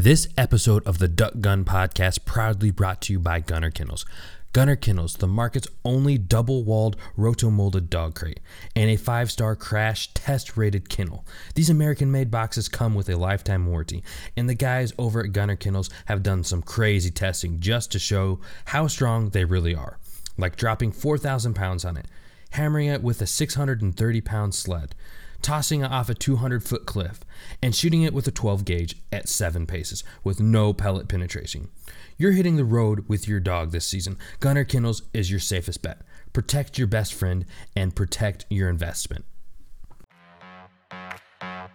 This episode of the Duck Gun Podcast proudly brought to you by Gunner Kennels. Gunner Kennels, the market's only double walled rotomolded dog crate, and a five star crash test rated kennel. These American made boxes come with a lifetime warranty, and the guys over at Gunner Kennels have done some crazy testing just to show how strong they really are. Like dropping 4,000 pounds on it, hammering it with a 630 pound sled tossing it off a 200 foot cliff, and shooting it with a 12 gauge at 7 paces with no pellet penetration. You're hitting the road with your dog this season. Gunner Kennels is your safest bet. Protect your best friend and protect your investment.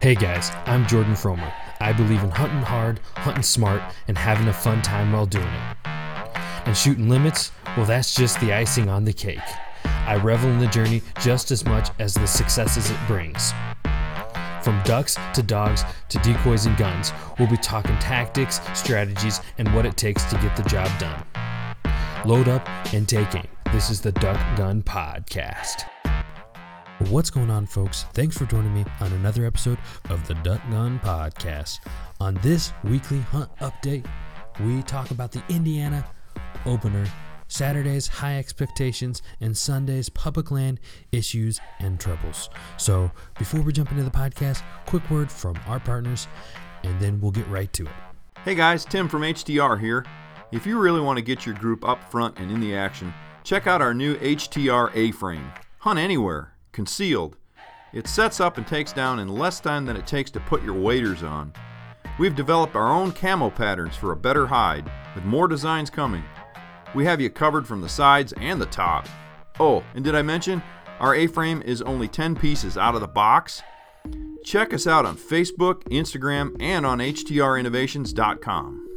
Hey guys, I'm Jordan Fromer. I believe in hunting hard, hunting smart, and having a fun time while doing it. And shooting limits, well, that's just the icing on the cake. I revel in the journey just as much as the successes it brings. From ducks to dogs to decoys and guns, we'll be talking tactics, strategies, and what it takes to get the job done. Load up and take aim. This is the Duck Gun Podcast. What's going on, folks? Thanks for joining me on another episode of the Duck Gun Podcast. On this weekly hunt update, we talk about the Indiana opener Saturdays, high expectations, and Sundays, public land issues and troubles. So, before we jump into the podcast, quick word from our partners, and then we'll get right to it. Hey guys, Tim from HTR here. If you really want to get your group up front and in the action, check out our new HTR A frame. Hunt anywhere, concealed. It sets up and takes down in less time than it takes to put your waders on. We've developed our own camo patterns for a better hide, with more designs coming. We have you covered from the sides and the top. Oh, and did I mention our A-frame is only 10 pieces out of the box? Check us out on Facebook, Instagram, and on htrinnovations.com.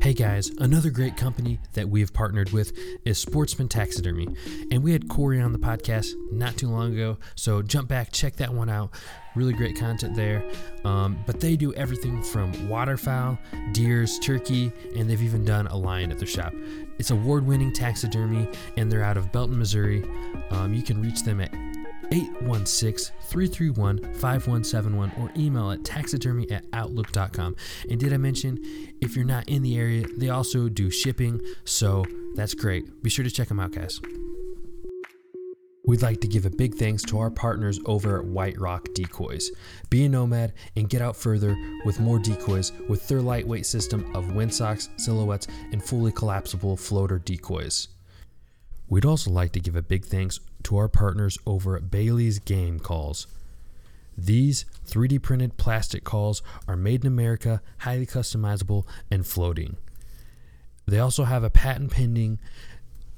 Hey guys, another great company that we have partnered with is Sportsman Taxidermy. And we had Corey on the podcast not too long ago, so jump back, check that one out. Really great content there. Um, but they do everything from waterfowl, deers, turkey, and they've even done a lion at their shop. It's award winning taxidermy, and they're out of Belton, Missouri. Um, you can reach them at 816 331 5171 or email at taxidermy at outlook.com. And did I mention if you're not in the area, they also do shipping, so that's great. Be sure to check them out, guys. We'd like to give a big thanks to our partners over at White Rock Decoys. Be a nomad and get out further with more decoys with their lightweight system of windsocks, silhouettes, and fully collapsible floater decoys. We'd also like to give a big thanks to our partners over at Bailey's Game Calls. These 3D printed plastic calls are made in America, highly customizable, and floating. They also have a patent pending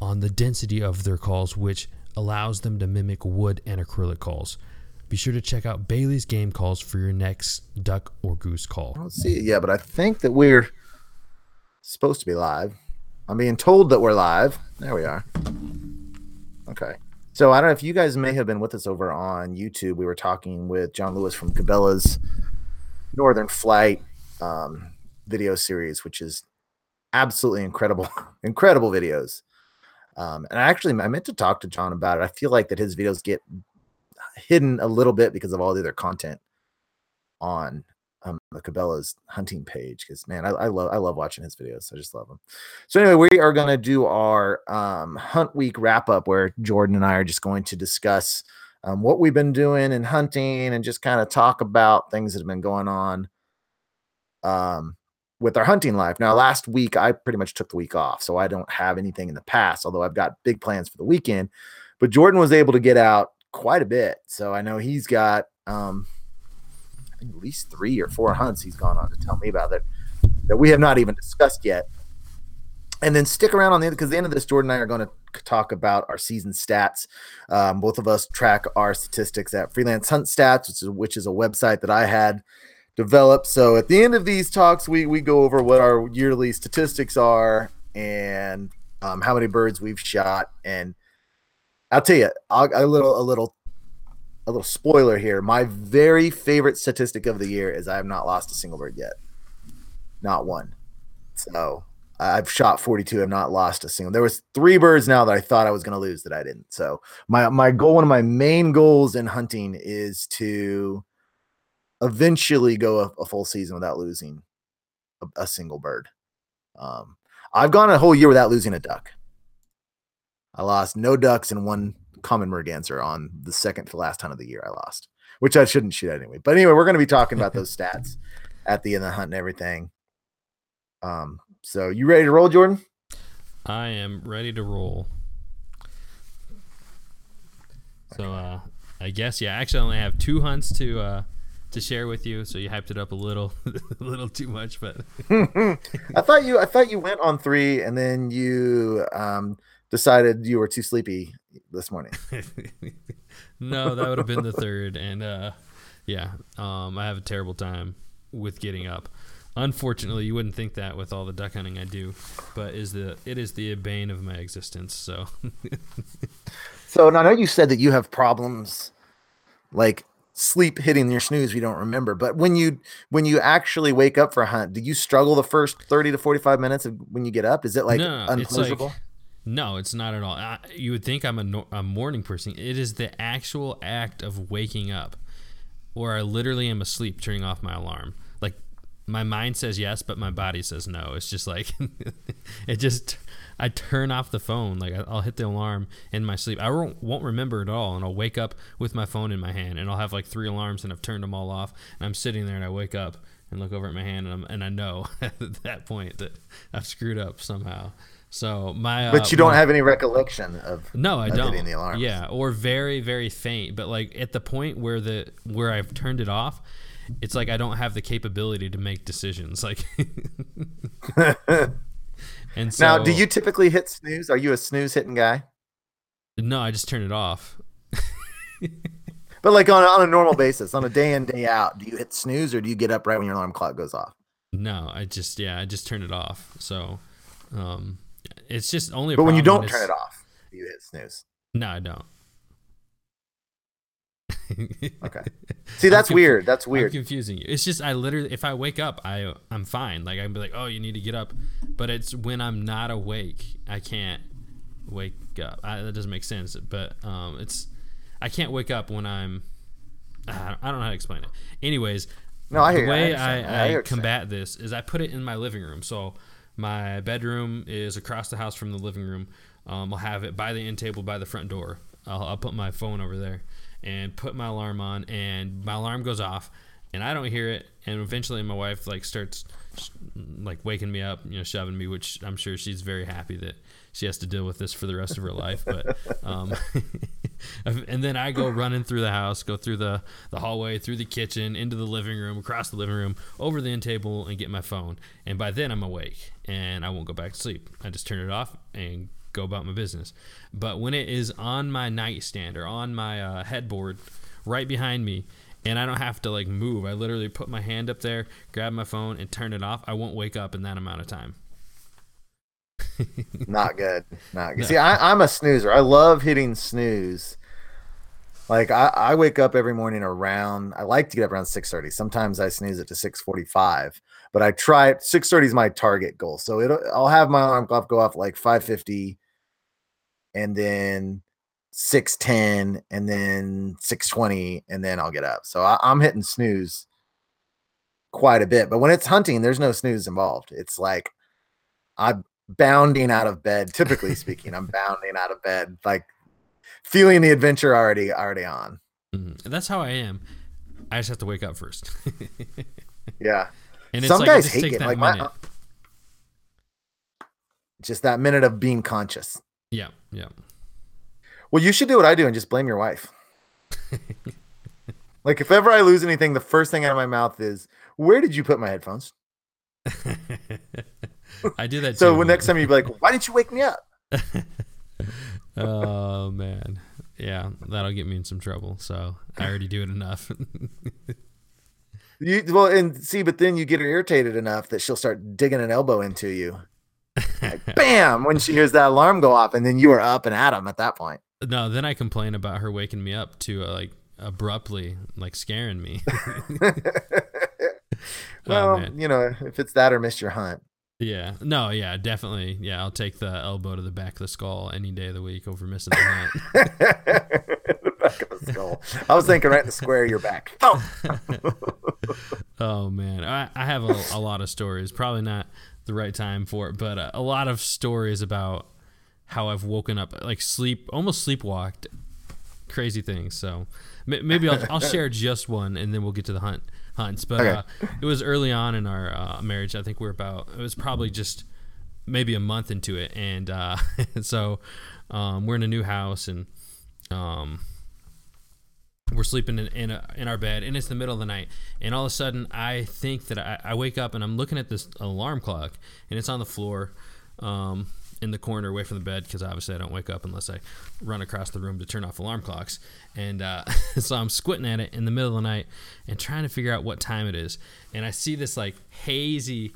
on the density of their calls, which allows them to mimic wood and acrylic calls. Be sure to check out Bailey's Game Calls for your next duck or goose call. I don't see it yet, but I think that we're supposed to be live. I'm being told that we're live. There we are. Okay. So I don't know if you guys may have been with us over on YouTube. We were talking with John Lewis from Cabela's Northern Flight um, video series, which is absolutely incredible, incredible videos. Um, and I actually I meant to talk to John about it. I feel like that his videos get hidden a little bit because of all the other content on um, the Cabela's hunting page because man, I, I, love I love watching his videos. I just love them. So anyway, we are going to do our um, hunt week wrap up where Jordan and I are just going to discuss um, what we've been doing in hunting and just kind of talk about things that have been going on um, with our hunting life. Now, last week I pretty much took the week off, so I don't have anything in the past. Although I've got big plans for the weekend, but Jordan was able to get out quite a bit, so I know he's got um, at least three or four hunts he's gone on to tell me about that that we have not even discussed yet. And then stick around on the end because the end of this, Jordan and I are going to talk about our season stats. Um, both of us track our statistics at Freelance Hunt Stats, which is, which is a website that I had developed. So at the end of these talks, we we go over what our yearly statistics are and um, how many birds we've shot. And I'll tell you I'll, a little a little a little spoiler here. My very favorite statistic of the year is I have not lost a single bird yet. Not one. So I've shot 42. I've not lost a single. There was three birds now that I thought I was going to lose that I didn't. So my my goal, one of my main goals in hunting is to eventually go a, a full season without losing a, a single bird. Um, I've gone a whole year without losing a duck. I lost no ducks and one common merganser on the second to last hunt of the year. I lost, which I shouldn't shoot anyway. But anyway, we're going to be talking about those stats at the end of the hunt and everything. Um, so you ready to roll, Jordan? I am ready to roll. So uh, I guess yeah. Actually, I only have two hunts to uh, to share with you. So you hyped it up a little, a little too much. But I thought you, I thought you went on three, and then you um, decided you were too sleepy this morning. no, that would have been the third, and uh, yeah, um, I have a terrible time with getting up. Unfortunately, you wouldn't think that with all the duck hunting I do, but is the it is the bane of my existence. So, so and I know you said that you have problems like sleep hitting your snooze you don't remember but when you when you actually wake up for a hunt do you struggle the first 30 to 45 minutes of when you get up? Is it like no, unpleasurable like, no it's not at all. I, you would think i'm a, a morning person. It is the actual act of waking up or i literally am asleep turning off my alarm. Like my mind says yes but my body says no. It's just like it just I turn off the phone. Like I'll hit the alarm in my sleep. I won't, won't remember it all, and I'll wake up with my phone in my hand, and I'll have like three alarms, and I've turned them all off, and I'm sitting there, and I wake up and look over at my hand, and, I'm, and I know at that point that I've screwed up somehow. So my, uh, but you don't my, have any recollection of no, I of don't. The alarms. Yeah, or very very faint. But like at the point where the where I've turned it off, it's like I don't have the capability to make decisions. Like And so, now, do you typically hit snooze? Are you a snooze hitting guy? No, I just turn it off. but like on on a normal basis, on a day in day out, do you hit snooze or do you get up right when your alarm clock goes off? No, I just yeah, I just turn it off. So, um, it's just only. but when you don't turn it off, you hit snooze. No, I don't. Okay. See, that's confu- weird. That's weird. I'm confusing you. It's just I literally, if I wake up, I I'm fine. Like I can be like, oh, you need to get up, but it's when I'm not awake, I can't wake up. I, that doesn't make sense. But um, it's I can't wake up when I'm. I don't, I don't know how to explain it. Anyways, no, I hear the way I, I, I combat this is I put it in my living room. So my bedroom is across the house from the living room. Um, I'll have it by the end table by the front door. I'll, I'll put my phone over there and put my alarm on and my alarm goes off and I don't hear it and eventually my wife like starts like waking me up, you know, shoving me, which I'm sure she's very happy that she has to deal with this for the rest of her life. But um, and then I go running through the house, go through the the hallway, through the kitchen, into the living room, across the living room, over the end table, and get my phone. And by then I'm awake and I won't go back to sleep. I just turn it off and go about my business. But when it is on my nightstand or on my uh, headboard right behind me, and I don't have to like move, I literally put my hand up there, grab my phone, and turn it off. I won't wake up in that amount of time. Not good. Not good. No. See, I, I'm a snoozer. I love hitting snooze. Like I, I wake up every morning around. I like to get up around six thirty. Sometimes I snooze it to six forty five, but I try it. Six thirty is my target goal. So it'll, I'll have my alarm clock go off like five fifty, and then 610 and then 620 and then I'll get up. So I, am hitting snooze quite a bit. But when it's hunting, there's no snooze involved. It's like I'm bounding out of bed, typically speaking. I'm bounding out of bed, like feeling the adventure already already on. Mm-hmm. That's how I am. I just have to wake up first. yeah. And some like, guys hate it. Like my, just that minute of being conscious. Yeah, yeah. Well, you should do what I do and just blame your wife. like if ever I lose anything, the first thing out of my mouth is, "Where did you put my headphones?" I do that. so too, next time you'd be like, "Why didn't you wake me up?" oh man, yeah, that'll get me in some trouble. So I already do it enough. you well, and see, but then you get her irritated enough that she'll start digging an elbow into you like, bam when she hears that alarm go off and then you are up and at him at that point. No then i complain about her waking me up to uh, like abruptly like scaring me. Well oh, you know if it's that or miss your hunt. Yeah. No yeah definitely. Yeah i'll take the elbow to the back of the skull any day of the week over missing the hunt. The back of the skull. I was thinking right in the square of your back. Oh. oh man, I, I have a, a lot of stories. Probably not the right time for it, but uh, a lot of stories about how I've woken up, like sleep, almost sleepwalked, crazy things. So m- maybe I'll, I'll share just one, and then we'll get to the hunt hunts. But Okay. uh, it was early on in our uh, marriage. I think we're about. It was probably just maybe a month into it, and uh, so um, we're in a new house, and um, we're sleeping in in, a, in our bed, and it's the middle of the night, and all of a sudden I think that I, I wake up and I'm looking at this alarm clock, and it's on the floor. Um, in the corner away from the bed because obviously I don't wake up unless I run across the room to turn off alarm clocks. And uh, so I'm squinting at it in the middle of the night and trying to figure out what time it is. And I see this like hazy,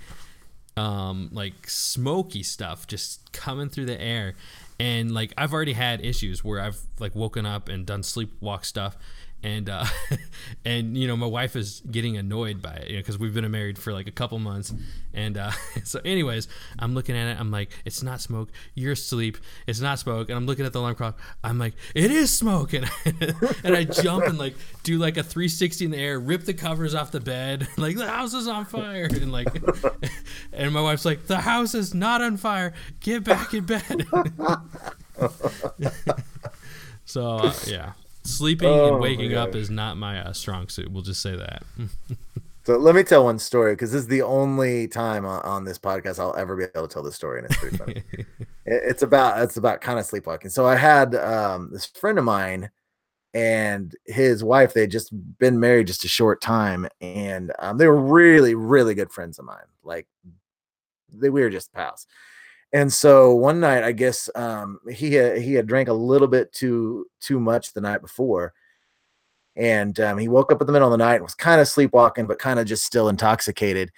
um, like smoky stuff just coming through the air. And like I've already had issues where I've like woken up and done sleepwalk stuff. And uh, and you know my wife is getting annoyed by it you know because we've been married for like a couple months. And uh, so anyways I'm looking at it I'm like it's not smoke. You're asleep. It's not smoke. And I'm looking at the alarm clock. I'm like it is smoke. And and I jump and like do like a 360 in the air rip the covers off the bed like the house is on fire. And like and my wife's like the house is not on fire. Get back in bed. So uh, yeah sleeping Oh, and waking up is not my uh, strong suit we'll just say that So let me tell one story because this is the only time on, on this podcast I'll ever be able to tell this story, and it's pretty funny. It- it's about it's about kind of sleepwalking. So I had um, this friend of mine and his wife. They had just been married just a short time, and um, they were really really good friends of mine. Like they we were just pals. And so one night, I guess um, he had, he had drank a little bit too too much the night before, and um, he woke up in the middle of the night and was kind of sleepwalking, but kind of just still intoxicated.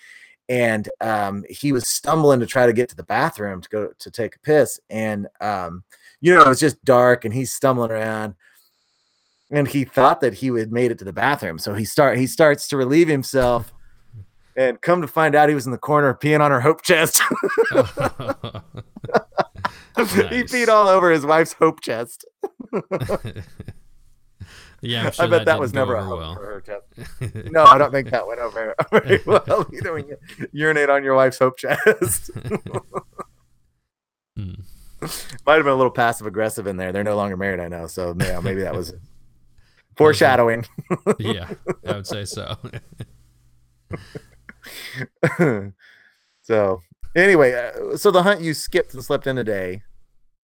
And um, he was stumbling to try to get to the bathroom to go to take a piss, and um, you know it was just dark, and he's stumbling around, and he thought that he had made it to the bathroom, so he start he starts to relieve himself. And come to find out, he was in the corner peeing on her hope chest. he peed all over his wife's hope chest. yeah, sure I bet that, didn't was never a hope well. for her chest. No, I don't think that went over very well either. When you urinate on your wife's hope chest, Hmm. might have been a little passive aggressive in there. They're no longer married, I know. So yeah, maybe that was foreshadowing. yeah, I would say so. so anyway, uh, so the hunt you skipped and slept in a day.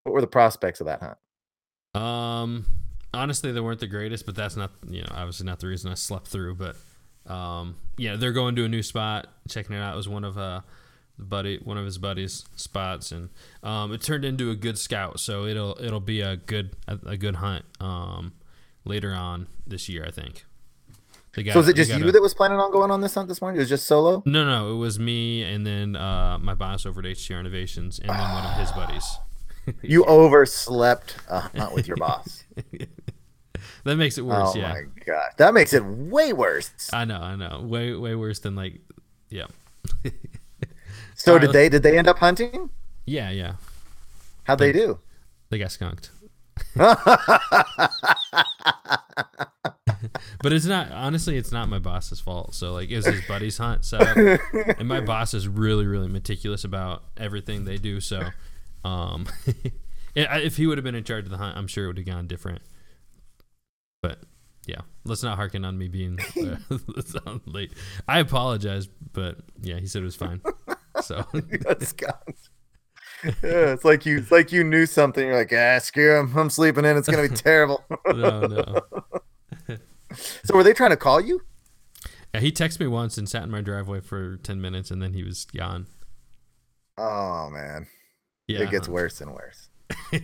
What were the prospects of that hunt? Um, honestly, they weren't the greatest, but that's not you know obviously not the reason I slept through. But um, yeah, they're going to a new spot, checking it out. It was one of uh buddy one of his buddies' spots, and um, it turned into a good scout. So it'll it'll be a good a, a good hunt um later on this year, I think. They got- so was it just you a- that was planning on going on this hunt this morning? It was just solo. No, no, it was me and then uh, my boss over at HTR Innovations, and then one of his buddies. You overslept a hunt with your boss. That makes it worse. oh yeah, my god, that makes it way worse. I know, I know. Way, way worse than like, yeah, So did let's- they did they end up hunting? yeah, yeah. How'd they do? They got skunked. But it's not honestly, it's not my boss's fault. So like, it was his buddy's hunt setup, and my boss is really, really meticulous about everything they do. So, um, if he would have been in charge of the hunt, I'm sure it would have gone different. But yeah, let's not harken on me being uh, late. I apologize, but yeah, he said it was fine. So Got skunked. Yeah, it's like you it's like you knew something. You're like, ah, screw him. I'm sleeping in. It's gonna be terrible. no, no. So were they trying to call you? Yeah, he texted me once and sat in my driveway for ten minutes, and then he was gone. Oh man, Yeah, it gets worse and worse.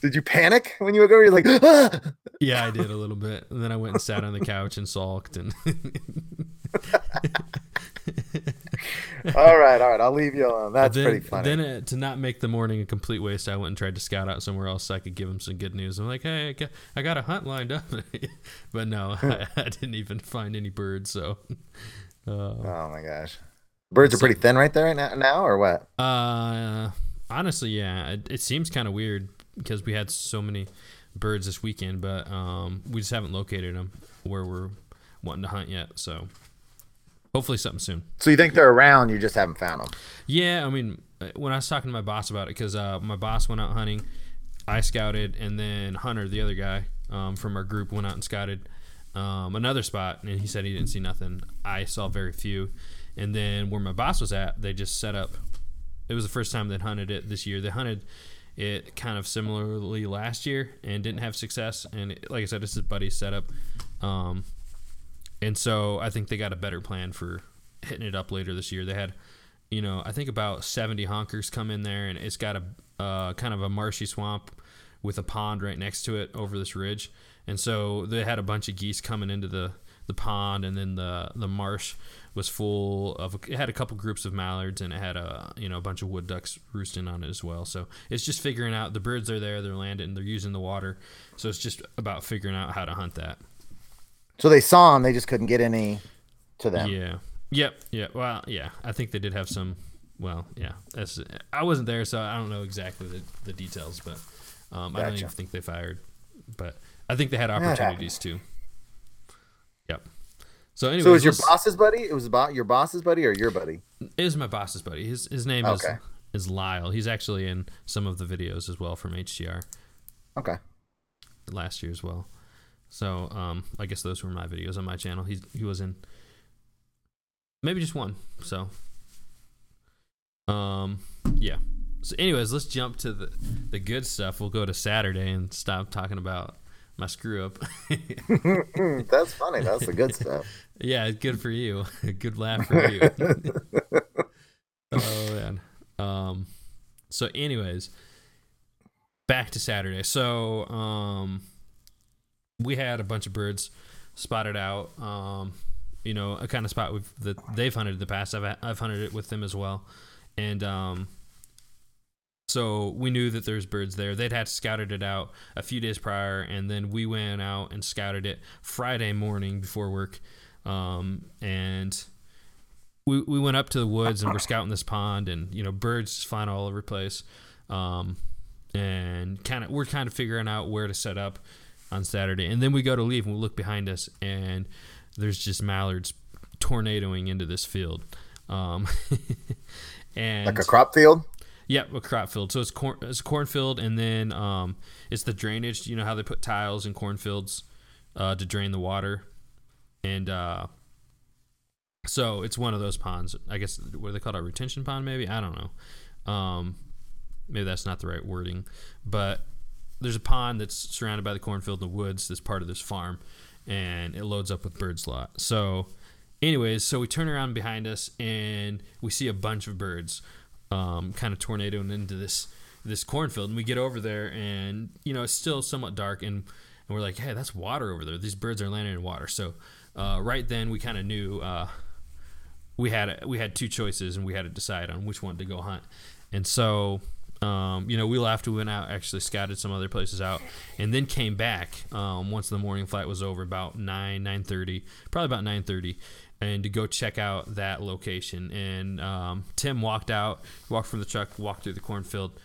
Did you panic when you were over? You're like, ah! Yeah, I did a little bit, and then I went and sat on the couch and sulked. And all right, all right. I'll leave you alone. That's then, pretty funny. Then uh, to not make the morning a complete waste, I went and tried to scout out somewhere else so I could give him some good news. I'm like, hey, I got, I got a hunt lined up, but no, I, I didn't even find any birds. So, uh, oh my gosh, birds are pretty thin right there right now, now or what? uh, honestly, yeah, it, it seems kind of weird because we had so many birds this weekend, but um, we just haven't located them where we're wanting to hunt yet. So hopefully something soon. So you think they're around? You just haven't found them. Yeah, I mean, uh, when I was talking to my boss about it, because uh, my boss went out hunting, I scouted, and then Hunter, the other guy um, from our group, went out and scouted um, another spot, and he said he didn't see nothing. I saw very few, and then where my boss was at, they just set up. It was the first time they'd hunted it this year. They hunted it kind of similarly last year and didn't have success. And it, like I said, it's his buddy's setup. Um, and so I think they got a better plan for hitting it up later this year. They had, you know, I think about 70 honkers come in there, and it's got a uh, kind of a marshy swamp with a pond right next to it over this ridge. And so they had a bunch of geese coming into the, the pond, and then the the marsh was full of it had a couple groups of mallards and it had a you know a bunch of wood ducks roosting on it as well so it's just figuring out the birds are there they're landing they're using the water so it's just about figuring out how to hunt that So they saw them, they just couldn't get any to them. yeah yep yeah well yeah i think they did have some well yeah that's i wasn't there so i don't know exactly the, the details but um, i don't even think they fired but i think they had opportunities too yep so anyway So it was your boss's buddy? It was about your boss's buddy or your buddy? It was my boss's buddy. His his name Okay. is is Lyle. He's actually in some of the videos as well from HTR Okay. last year as well. So um, I guess those were my videos on my channel. He he was in maybe just one. So um yeah. So anyways, let's jump to the the good stuff. We'll go to Saturday and stop talking about my screw up. That's funny. That's the good stuff. yeah, good for you. good laugh for you. oh man. Um so anyways, back to Saturday. So um we had a bunch of birds spotted out. Um you know, a kind of spot we've, that they've hunted in the past. I've I've hunted it with them as well. And um so we knew that there's birds there. They'd had scouted it out a few days prior, and then we went out and scouted it Friday morning before work. Um, and we we went up to the woods and we're scouting this pond, and you know birds flying all over the place. Um, and kind of we're kind of figuring out where to set up on Saturday, and then we go to leave and we look behind us, and there's just mallards tornadoing into this field. Um, and Like a crop field? Yep, a crop field. So it's corn, it's a cornfield, and then um, it's the drainage. You know how they put tiles in cornfields uh, to drain the water, and uh, so it's one of those ponds. I guess what they call it? A retention pond, maybe? I don't know. Um, maybe that's not the right wording, but there's a pond that's surrounded by the cornfield and the woods. That's part of this farm, and it loads up with birds a lot. So, anyways, so we turn around behind us and we see a bunch of birds, um, kind of tornadoing into this this cornfield, and we get over there, and you know it's still somewhat dark, and and we're like, hey, that's water over there. These birds are landing in water. So, uh, right then we kind of knew. Uh, we had we had two choices and we had to decide on which one to go hunt. And so, um, you know, we left. We went out, actually scouted some other places out, and then came back um, once the morning flight was over, about nine nine thirty, probably about nine thirty, and to go check out that location. And um, Tim walked out, walked from the truck, walked through the cornfield.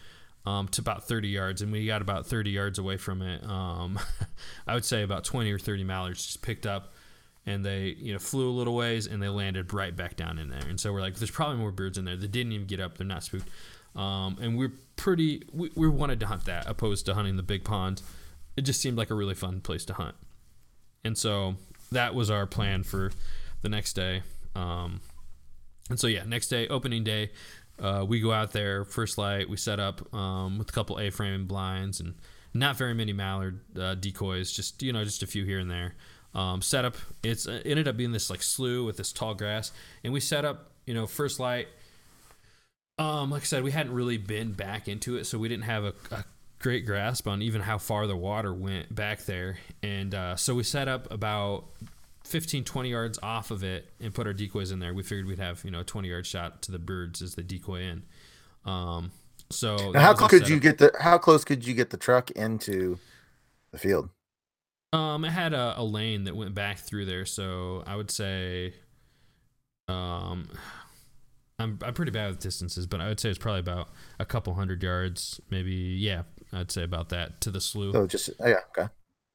Um, to about 30 yards, and we got about 30 yards away from it. Um, I would say about 20 or 30 mallards just picked up, and they you know flew a little ways and they landed right back down in there. And so we're like, there's probably more birds in there. They didn't even get up. They're not spooked. Um, and we're pretty we, we wanted to hunt that opposed to hunting the big pond. It just seemed like a really fun place to hunt. And so that was our plan for the next day. Um, and so yeah, next day, opening day, uh, we go out there first light. We set up um, with a couple A-frame blinds and not very many mallard uh, decoys, just you know, just a few here and there. Um, set up. It's it ended up being this like slough with this tall grass, and we set up. You know, first light. Um, like I said, we hadn't really been back into it, so we didn't have a, a great grasp on even how far the water went back there. And uh, so we set up about 15, 20 yards off of it and put our decoys in there. We figured we'd have, you know, a 20 yard shot to the birds as they decoy in. Um, so how could you get the how close could you get the truck into the field? Um, it had a, a lane that went back through there, so I would say, um, I'm I'm pretty bad with distances, but I would say it's probably about a couple hundred yards, maybe. Yeah, I'd say about that to the slough. So just oh, yeah, okay.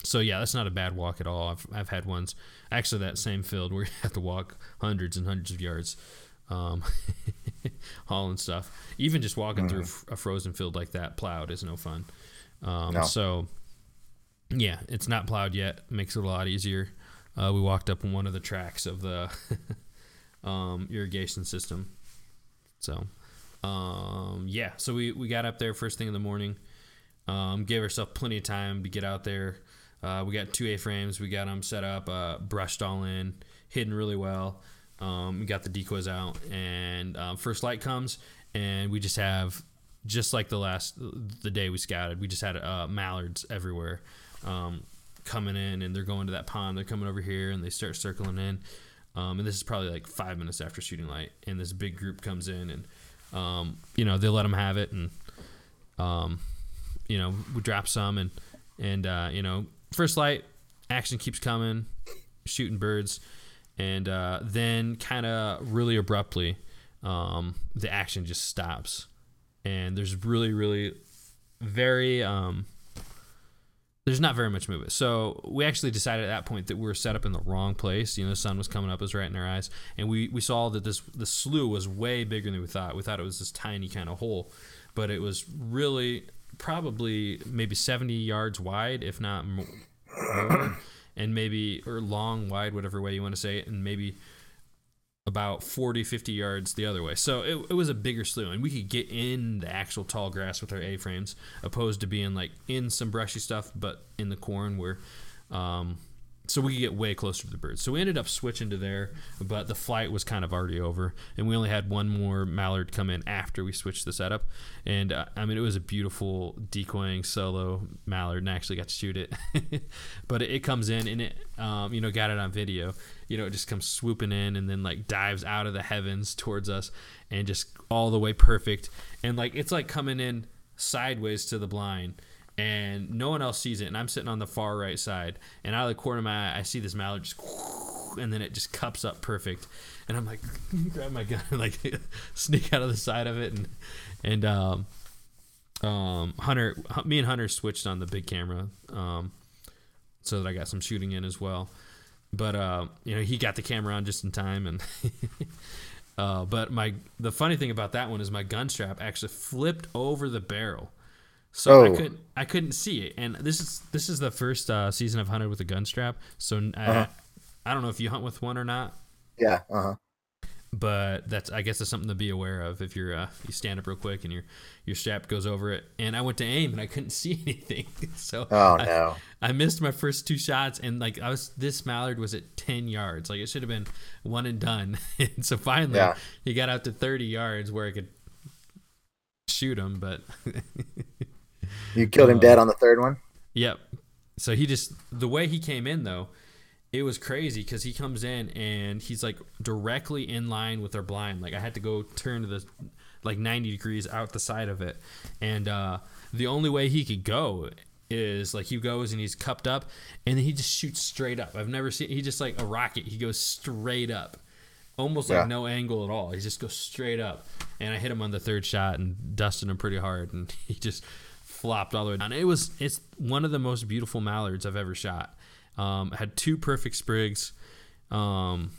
So yeah, that's not a bad walk at all. I've I've had ones actually that same field where you have to walk hundreds and hundreds of yards, um, hauling stuff. Even just walking through a frozen field like that, plowed is no fun. Um, No. So yeah, it's not plowed yet. Makes it a lot easier. Uh, we walked up on one of the tracks of the um, irrigation system. So um, yeah, so we, we got up there first thing in the morning. Um, gave ourselves plenty of time to get out there. Uh, we got two A frames. We got them set up, uh, brushed all in, hidden really well. Um, we got the decoys out, and um, first light comes, and we just have just like the last the day we scouted. We just had uh, mallards everywhere um, coming in, and they're going to that pond. They're coming over here, and they start circling in. Um, and this is probably like five minutes after shooting light, and this big group comes in, and um, you know they let them have it, and um, you know we drop some, and and uh, you know first light action keeps coming, shooting birds, and uh, then kind of really abruptly um, the action just stops, and there's really really very um, there's not very much movement. So we actually decided at that point that we were set up in the wrong place. You know, the sun was coming up, it was right in our eyes, and we, we saw that this the slough was way bigger than we thought. We thought it was this tiny kind of hole, but it was really probably maybe 70 yards wide, if not more, and maybe or long, wide, whatever way you want to say it, and maybe about 40 50 yards the other way. So it, it was a bigger slough and we could get in the actual tall grass with our a-frames opposed to being like in some brushy stuff but in the corn where um, so we could get way closer to the birds. So we ended up switching to there but the flight was kind of already over and we only had one more mallard come in after we switched the setup. And uh, i mean it was a beautiful decoying solo mallard and I actually got to shoot it. But it, comes in and it um, you know got it on video. You know, it just comes swooping in and then like dives out of the heavens towards us and just all the way perfect. And like it's like coming in sideways to the blind and no one else sees it. And I'm sitting on the far right side and out of the corner of my eye, I see this mallard just and then it just cups up perfect. And I'm like, grab my gun and like sneak out of the side of it and and um um Hunter me and Hunter switched on the big camera um so that I got some shooting in as well but uh, you know he got the camera on just in time and uh, but my the funny thing about that one is my gun strap actually flipped over the barrel so I Oh. couldn't I couldn't see it and this is this is the first uh, season I've hunted with a gun strap so I, Uh-huh. I don't know if you hunt with one or not Yeah. Uh huh. but that's I guess that's something to be aware of if you're uh, you stand up real quick and your your strap goes over it and I went to aim and I couldn't see anything so Oh I- no. I missed my first two shots, and like I was, this mallard was at ten yards. Like it should have been one and done. and so finally, Yeah. he got out to thirty yards where I could shoot him. But You killed him Uh, dead on the third one. yep. So he just the way he came in though, it was crazy because he comes in and he's like directly in line with our blind. Like I had to go turn to the like ninety degrees out the side of it, and uh, the only way he could go is like he goes and he's cupped up and then he just shoots straight up. I've never seen he just like a rocket. He goes straight up, almost like Yeah. no angle at all. He just goes straight up, and I hit him on the third shot and dusted him pretty hard, and he just flopped all the way down. It was it's one of the most beautiful mallards I've ever shot. Um, had two perfect sprigs, um,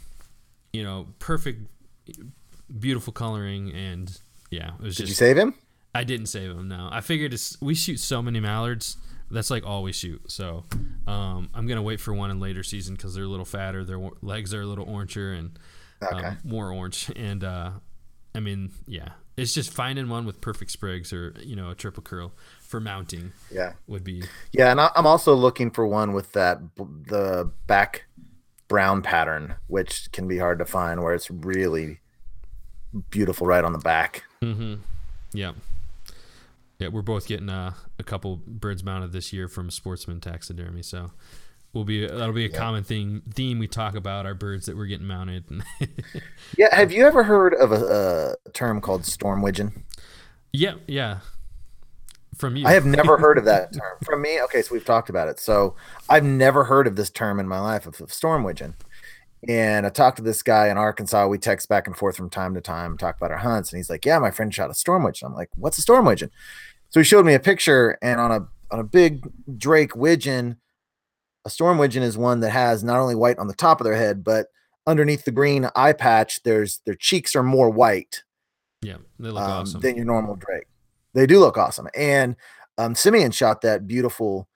you know, perfect, beautiful coloring, and yeah, it was Did just you save him? I didn't save him. No, I figured it's, we shoot so many mallards. That's like all we shoot. So um, I'm gonna wait for one in later season because they're a little fatter. Their legs are a little oranger and Okay. um, more orange. And uh, I mean, yeah, it's just finding one with perfect sprigs or you know a triple curl for mounting Yeah. would be Yeah, and I'm also looking for one with that the back brown pattern, which can be hard to find, where it's really beautiful right on the back. Mm-hmm. Yeah. Yeah, we're both getting uh, a couple birds mounted this year from Sportsman Taxidermy, so we'll be that'll be a common thing theme we talk about our birds that we're getting mounted. Yeah, have you ever heard of a, a term called storm widgeon? yeah, yeah. From you, I have never heard of that term. From me, okay, so we've talked about it. So I've never heard of this term in my life of, of storm widgeon. And I talked to this guy in Arkansas. We text back and forth from time to time, talk about our hunts. And he's like, Yeah, my friend shot a storm widgeon. I'm like, What's a storm widgeon? So he showed me a picture, and on a on a big Drake widgeon, a storm widgeon is one that has not only white on the top of their head, but underneath the green eye patch, there's their cheeks are more white Yeah, they look um, awesome. than your normal Drake. They do look awesome. And um, Simeon shot that beautiful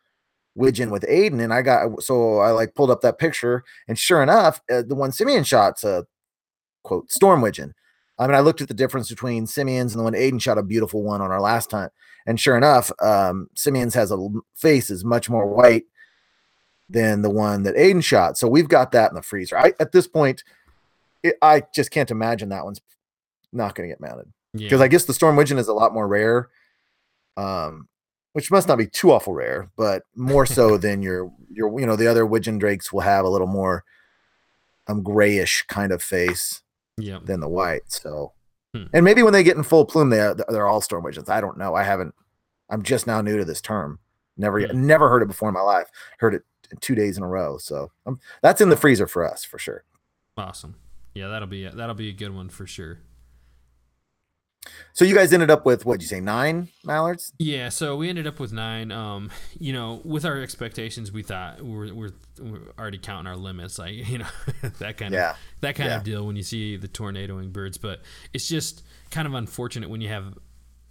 widgeon with Aiden, and I got so I like pulled up that picture, and sure enough, uh, the one Simeon shot's a quote storm widgeon. I mean, I looked at the difference between Simeon's and the one Aiden shot a beautiful one on our last hunt, and sure enough, um, Simeon's has a face is much more white than the one that Aiden shot. So we've got that in the freezer. I at this point, it, I just can't imagine that one's not going to get mounted yeah. because I guess the storm widgeon is a lot more rare, um, which must not be too awful rare, but more so than your your you know the other widgeon drakes will have a little more um grayish kind of face yeah. than the white. So, Hmm. and maybe when they get in full plume, they they're all storm widgeons. I don't know. I haven't. I'm just now new to this term. Never Hmm. never heard it before in my life. Heard it two days in a row. So um, that's in the freezer for us for sure. Awesome. Yeah, that'll be that'll be a good one for sure. So you guys ended up with what? you say nine mallards? Yeah, so we ended up with nine. Um, you know, with our expectations, we thought we're we're, we're already counting our limits, like you know that kind Yeah. of that kind Yeah. of deal when you see the tornadoing birds. But it's just kind of unfortunate when you have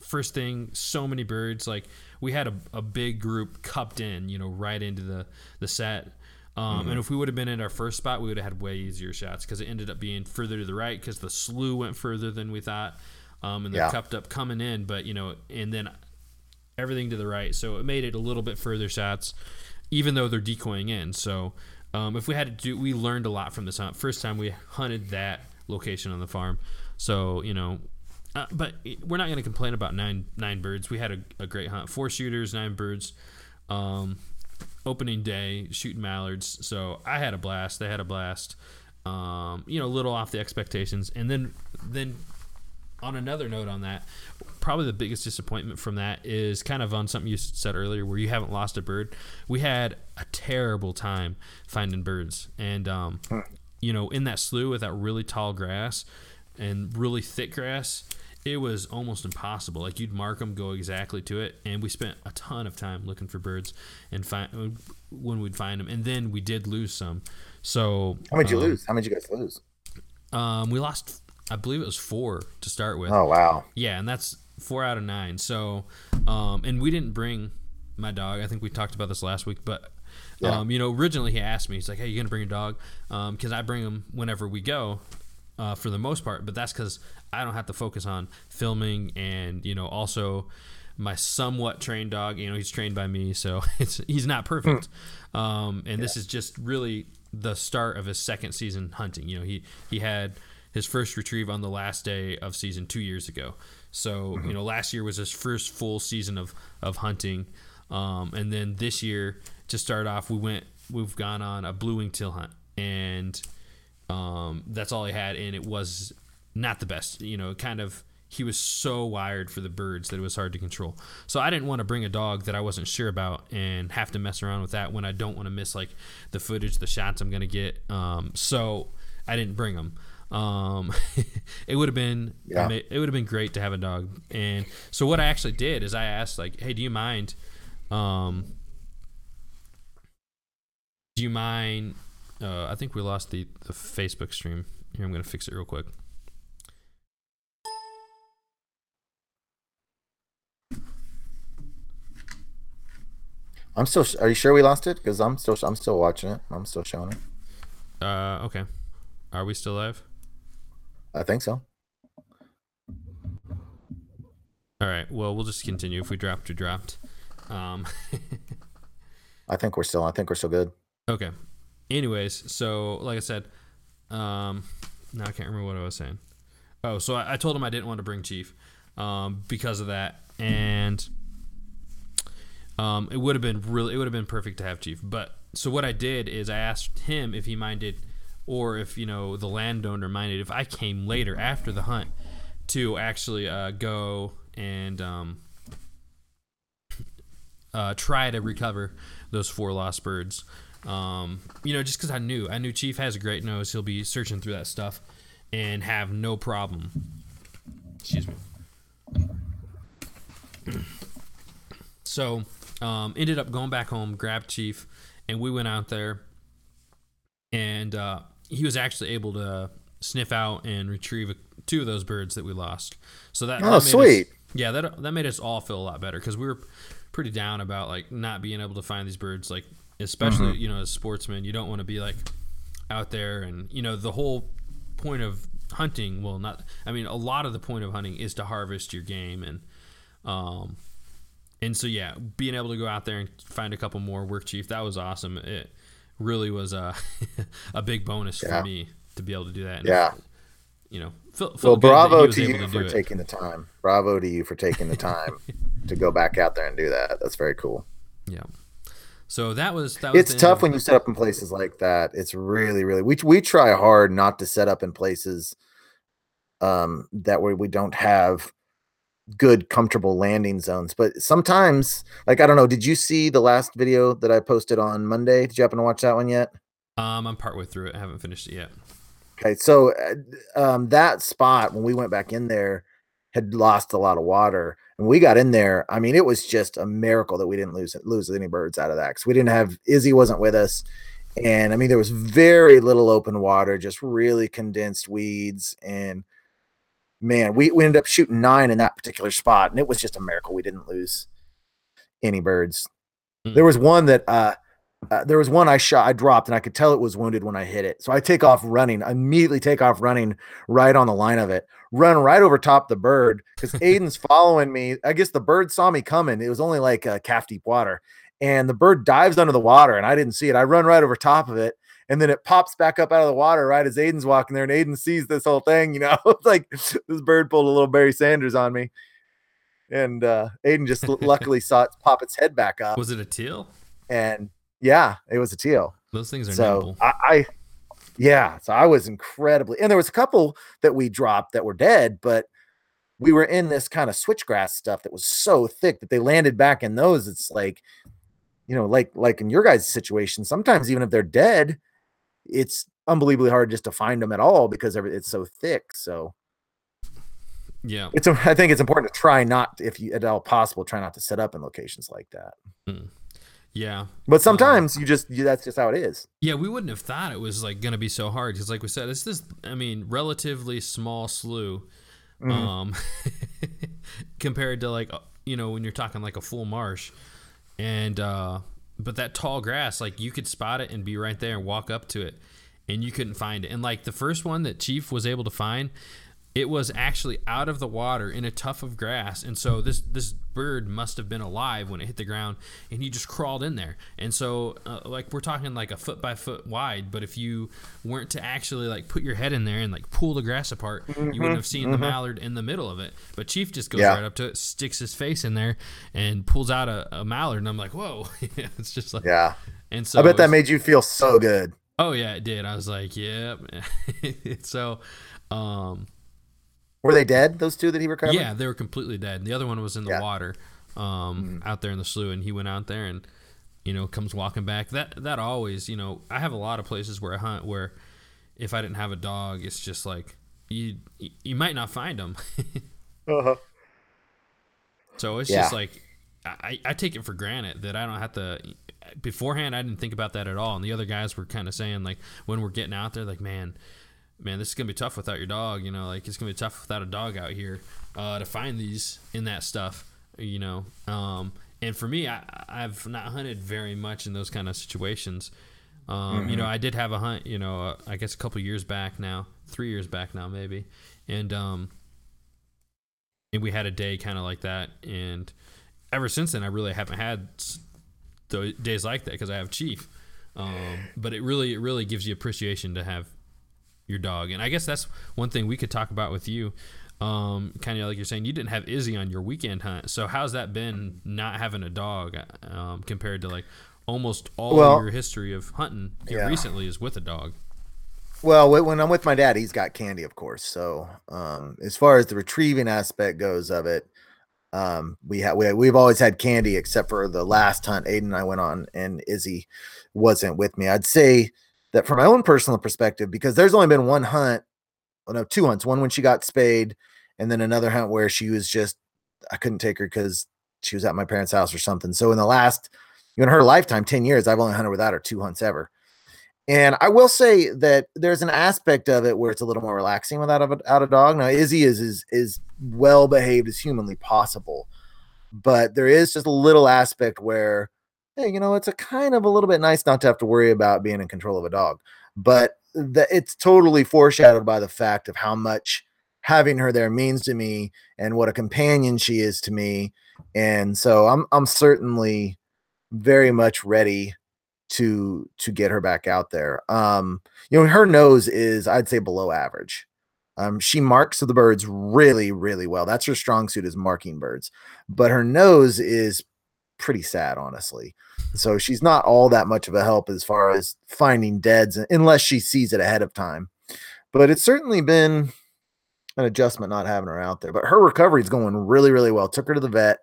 first thing so many birds. Like we had a, a big group cupped in, you know, right into the the set. Um, Mm-hmm. And if we would have been in our first spot, we would have had way easier shots because it ended up being further to the right because the slough went further than we thought. Um, and they're Yeah. cupped up coming in, but you know, and then everything to the right. So it made it a little bit further shots, even though they're decoying in. So um, if we had to do, we learned a lot from this hunt. First time we hunted that location on the farm. So you know, uh, but we're not going to complain about nine nine birds. We had a, a great hunt. Four shooters, nine birds. Um, opening day shooting mallards. So I had a blast. They had a blast. Um, you know, a little off the expectations, and then then on another note on that, probably the biggest disappointment from that is kind of on something you said earlier where you haven't lost a bird. We had a terrible time finding birds. And, um, you know, in that slough with that really tall grass and really thick grass, it was almost impossible. Like you'd mark them, go exactly to it. And we spent a ton of time looking for birds and find when we'd find them. And then we did lose some. So, How many did you um, lose? How many did you guys lose? Um, we lost, I believe it was four to start with. Oh wow. Yeah, and that's four out of nine. So, um, and we didn't bring my dog. I think we talked about this last week, but Yeah. um, you know, originally he asked me, he's like, "Hey, you gonna bring your dog?" Because I bring him whenever we go, uh, for the most part. But that's because I don't have to focus on filming, and you know, also my somewhat trained dog. You know, he's trained by me, so it's he's not perfect. Um, and this is just really the start of his second season hunting. You know, he he had his first retrieve on the last day of season two years ago. So you know, last year was his first full season of of hunting, um, and then this year to start off, we went we've gone on a blue wing teal hunt, and um, that's all he had, and it was not the best. You know, kind of he was so wired for the birds that it was hard to control. So I didn't want to bring a dog that I wasn't sure about and have to mess around with that when I don't want to miss like the footage, the shots I'm gonna get. Um, so I didn't bring him. Um, it would have been Yeah. it would have been great to have a dog. And so what I actually did is I asked like, hey, do you mind? Um, do you mind? Uh, I think we lost the, the Facebook stream. Here, I'm gonna fix it real quick. I'm still. Are you sure we lost it? Because I'm still. I'm still watching it. I'm still showing it. Uh, okay. Are we still live? I think so. All right. Well, we'll just continue. If we dropped, we dropped. Um, I think we're still. I think we're still good. okay. Anyways, so like I said, um, now I can't remember what I was saying. Oh, so I, I told him I didn't want to bring Chief, um, because of that, and um, it would have been really, it would have been perfect to have Chief. But so what I did is I asked him if he minded, or if you know the landowner minded, if I came later after the hunt to actually uh, go and um, uh, try to recover those four lost birds. Um, you know, just because I knew I knew Chief has a great nose, he'll be searching through that stuff and have no problem. Excuse me. So, um, ended up going back home, grabbed Chief, and we went out there, and uh, he was actually able to sniff out and retrieve two of those birds that we lost. So that Oh, that sweet. Us, yeah, that that made us all feel a lot better because we were pretty down about like not being able to find these birds. Like especially Mm-hmm. you know as sportsmen, you don't want to be like out there and you know the whole point of hunting. Well, not I mean a lot of the point of hunting is to harvest your game and um and so yeah, being able to go out there and find a couple more work chief that was awesome. It really was a a big bonus Yeah. for me to be able to do that. And Yeah. you know, felt, felt Well, good that he bravo to you to for it. taking the time. Bravo to you for taking the time to go back out there and do that. That's very cool. Yeah. So that was that was It's tough when you set up in places like that. It's really, really we we try hard not to set up in places um that where we don't have good comfortable landing zones. But sometimes, like I don't know, did you see the last video that I posted on Monday? Did you happen to watch that one yet? um I'm partway through it. I haven't finished it yet. Okay, so uh, um, that spot when we went back in there had lost a lot of water, and we got in there. I mean, it was just a miracle that we didn't lose lose any birds out of that because we didn't have Izzy wasn't with us, and I mean there was very little open water, just really condensed weeds, and man, we, we ended up shooting nine in that particular spot, and it was just a miracle we didn't lose any birds. Mm. There was one that uh, uh, there was one I shot, I dropped, and I could tell it was wounded when I hit it. So I take off running, I immediately take off running right on the line of it, run right over top the bird because Aiden's following me. I guess the bird saw me coming. It was only like uh, calf deep water, and the bird dives under the water, and I didn't see it. I run right over top of it, and then it pops back up out of the water right as Aiden's walking there, and Aiden sees this whole thing. You know, it's like this bird pulled a little Barry Sanders on me. And uh, Aiden just luckily saw it pop its head back up, Was it a teal? and yeah, it was a teal Those things are so. I, I yeah so i was incredibly and there was a couple that we dropped that were dead but we were in this kind of switchgrass stuff that was so thick that they landed back in those it's like you know like like in your guys situation sometimes even if they're dead it's unbelievably hard just to find them at all because it's so thick so Yeah. it's a, i think it's important to try not if you at all possible try not to set up in locations like that Yeah. but sometimes you just you, that's just how it is Yeah, we wouldn't have thought it was like gonna be so hard because, like we said, it's this. I mean, relatively small slough, Mhm. um, compared to like uh, you know when you're talking like a full marsh, and uh, but that tall grass, like you could spot it and be right there and walk up to it, and you couldn't find it. And like the first one that Chief was able to find, it was actually out of the water in a tuft of grass. And so this this bird must have been alive when it hit the ground and he just crawled in there. And so uh, like we're talking like a foot by foot wide but if you weren't to actually like put your head in there and like pull the grass apart you wouldn't have seen the mallard in the middle of it. But chief just goes Yeah. right up to it sticks his face in there and pulls out a, a mallard. And i'm like whoa. It's just like yeah. and so i bet that made you feel so good. Oh yeah it did. I was like yep. So um Were they dead? Those two that he recovered? Yeah, they were completely dead. The other one was in the Yeah. water, um, out there in the slough, and he went out there and, you know, comes walking back. That that always, you know, I have a lot of places where I hunt where, if I didn't have a dog, it's just like you you might not find them. Uh-huh. so it's Yeah. just like I, I take it for granted that I don't have to. Beforehand, I didn't think about that at all, and the other guys were kind of saying like when we're getting out there, like man, man, this is gonna be tough without your dog. You know, like it's gonna be tough without a dog out here uh, to find these in that stuff. You know, um, and for me, I, I've not hunted very much in those kind of situations. Um, You know, I did have a hunt. You know, uh, I guess a couple years back now, three years back now, maybe, and um, and we had a day kind of like that, and ever since then, I really haven't had tho- days like that because I have Chief. Um, but it really, it really gives you appreciation to have your dog. And I guess that's one thing we could talk about with you. Um, kind of like you're saying, you didn't have Izzy on your weekend hunt. So how's that been not having a dog um, compared to like almost all Well, your history of hunting here yeah. recently is with a dog? Well, when I'm with my dad, he's got candy, of course. So, um, as far as the retrieving aspect goes of it, Um, we have we, we've always had Candy except for the last hunt Aiden and I went on, and Izzy wasn't with me. I'd say that from my own personal perspective, because there's only been one hunt, oh no, two hunts. One when she got spayed, and then another hunt where she was just I couldn't take her because she was at my parents' house or something. So in the last, in her lifetime, 10 years, I've only hunted without her two hunts ever. And I will say that there's an aspect of it where it's a little more relaxing without a, without a dog. Now, Izzy is is is well behaved as humanly possible, but there is just a little aspect where, hey, you know, it's a kind of a little bit nice not to have to worry about being in control of a dog. But the, it's totally foreshadowed by the fact of how much having her there means to me and what a companion she is to me. And so I'm I'm certainly very much ready to to get her back out there. Um, you know, her nose is I'd say below average. Um, she marks the birds really, really well. That's her strong suit is marking birds, but her nose is pretty sad, honestly. So she's not all that much of a help as far as finding deads unless she sees it ahead of time. But it's certainly been an adjustment not having her out there. But her recovery is going really, really well. Took her to the vet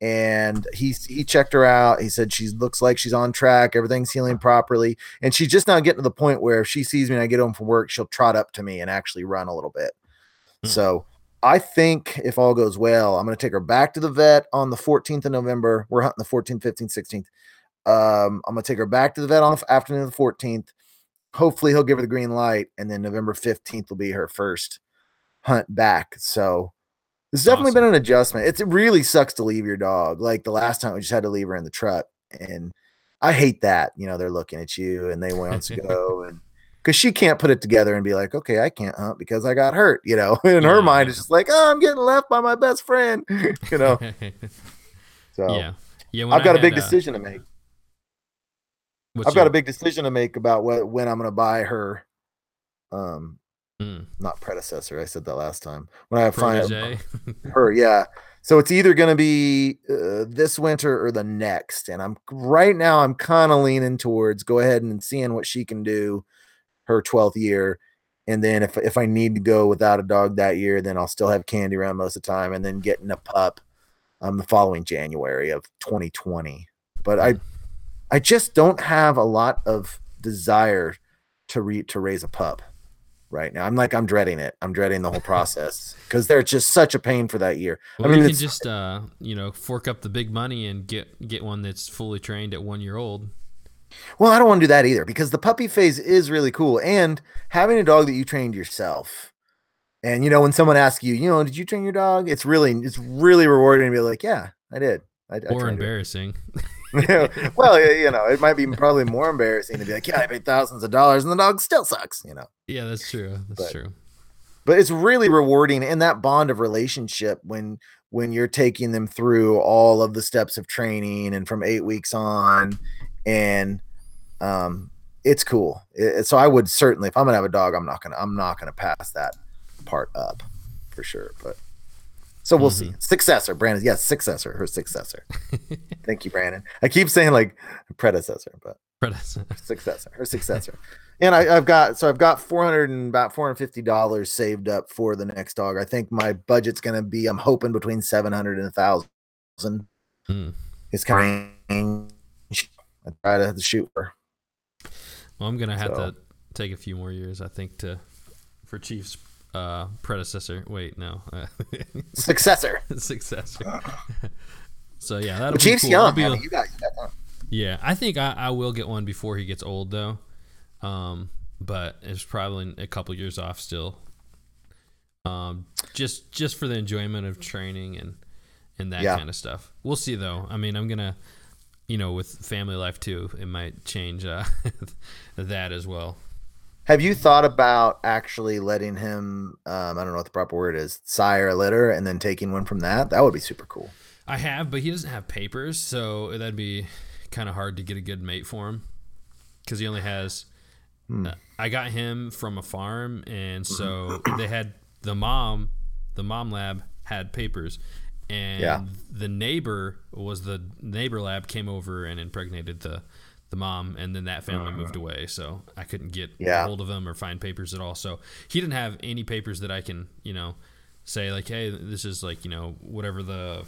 and he he checked her out. He said she looks like she's on track. Everything's healing properly, and she's just now getting to the point where if she sees me and I get home from work, she'll trot up to me and actually run a little bit. Hmm. So I think if all goes well, I'm going to take her back to the vet on the 14th of November. We're hunting the 14th, 15th, 16th. Um, I'm going to take her back to the vet on the afternoon of the 14th. Hopefully, he'll give her the green light, and then November 15th will be her first hunt back. So it's definitely awesome. been an adjustment. It's, it really sucks to leave your dog. Like the last time we just had to leave her in the truck. And I hate that. You know, they're looking at you and they want to go and because she can't put it together and be like, okay, I can't hunt because I got hurt. You know, in yeah. her mind, it's just like, oh, I'm getting left by my best friend. you know, so yeah, yeah. I've got a big uh, decision to make. I've got a big decision to make about what when I'm going to buy her um Mm. Not predecessor. I said that last time. When I find her, yeah. So it's either going to be uh, this winter or the next. And I'm right now, I'm kind of leaning towards go ahead and seeing what she can do her 12th year. And then if, if I need to go without a dog that year, then I'll still have candy around most of the time and then getting a pup um, the following January of 2020. But I, I just don't have a lot of desire to re- to raise a pup right now. I'm like, I'm dreading it. I'm dreading the whole process because they're just such a pain for that year. Well, I mean, you can just, uh, you know, fork up the big money and get get one that's fully trained at one year old. Well, I don't want to do that either because the puppy phase is really cool, and having a dog that you trained yourself. And you know, when someone asks you, you know, did you train your dog? It's really, it's really rewarding to be like, yeah, I did. I, or I embarrassing. well, you know, it might be probably more embarrassing to be like, yeah, I paid thousands of dollars and the dog still sucks, you know. Yeah, that's true. That's but, true. But it's really rewarding in that bond of relationship when when you're taking them through all of the steps of training and from 8 weeks on and um it's cool. It, so I would certainly if I'm going to have a dog, I'm not going to I'm not to pass that part up for sure, but so we'll mm-hmm. see. Successor, Brandon. Yes, successor. Her successor. Thank you, Brandon. I keep saying like predecessor, but predecessor, successor, her successor. and I, have got so I've got four hundred and about four hundred fifty dollars saved up for the next dog. I think my budget's gonna be I'm hoping between seven hundred and a thousand. Mm. It's coming. I try to shoot for. Well, I'm gonna have so. to take a few more years, I think, to for Chiefs uh, predecessor. Wait, no, successor. successor. so yeah, that'll Chief's cool. young. Be, I mean, you got, you got yeah, I think I, I will get one before he gets old though. Um, but it's probably a couple years off still. Um, just just for the enjoyment of training and and that yeah. kind of stuff. We'll see though. I mean, I'm gonna, you know, with family life too, it might change uh, that as well. Have you thought about actually letting him? Um, I don't know what the proper word is. Sire a litter and then taking one from that. That would be super cool. I have, but he doesn't have papers, so that'd be kind of hard to get a good mate for him because he only has. Hmm. Uh, I got him from a farm, and so they had the mom. The mom lab had papers, and yeah. the neighbor was the neighbor lab came over and impregnated the the mom, and then that family uh, moved away. So I couldn't get yeah. hold of him or find papers at all. So he didn't have any papers that I can, you know, say like, hey, this is like you know whatever the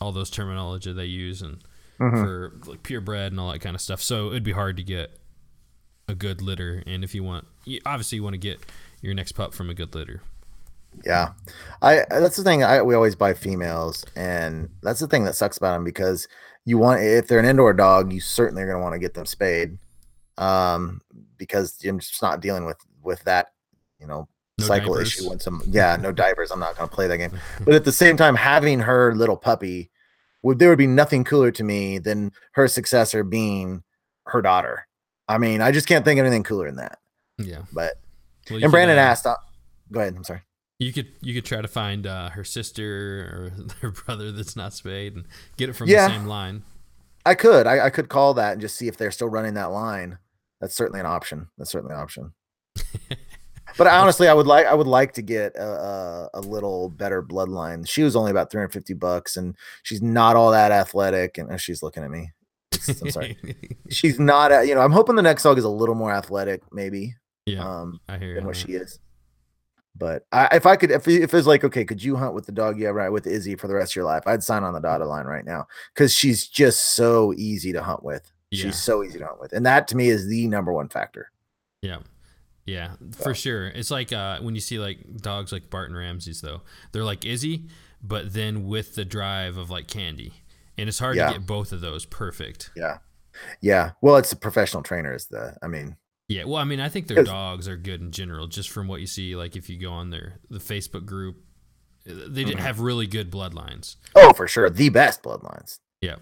all those terminology they use and for like purebred and all that kind of stuff. So it'd be hard to get a good litter. And if you want, you, obviously, you want to get your next pup from a good litter. Yeah, I that's the thing. I we always buy females, and that's the thing that sucks about them because you want if they're an indoor dog, you certainly are going to want to get them spayed, um, because you're just not dealing with with that, you know, No cycle diapers. issue. When some yeah, no diapers. I'm not going to play that game. But at the same time, having her little puppy would there would be nothing cooler to me than her successor being her daughter. I mean, I just can't think of anything cooler than that. Yeah. But Well, and Brandon uh, asked, uh, go ahead. I'm sorry. You could you could try to find uh, her sister or her brother that's not spayed and get it from Yeah. the same line. I could. I, I could call that and just see if they're still running that line. That's certainly an option. That's certainly an option. but honestly, I would like I would like to get a, a, a little better bloodline. She was only about 350 bucks, and she's not all that athletic. And uh, she's looking at me. I'm sorry. she's not. uh, You know, I'm hoping the next dog is a little more athletic, maybe, yeah, um, I hear you. than on what she is. But I, if I could, if, if it was like, okay, could you hunt with the dog? Yeah, right, with Izzy for the rest of your life. I'd sign on the dotted line right now because she's just so easy to hunt with. Yeah. She's so easy to hunt with, and that to me is the number one factor. Yeah. Yeah, for sure. It's like uh, when you see like dogs like Barton Ramsey's though. They're like Izzy, but then with the drive of like Candy. And it's hard Yeah. to get both of those perfect. Yeah, yeah. Well, it's a professional trainer. Is the I mean, Yeah, well, I mean, I think their dogs are good in general, just from what you see. Like if you go on their the Facebook group, they Mm-hmm. have really good bloodlines. oh for sure, the best bloodlines. Yeah,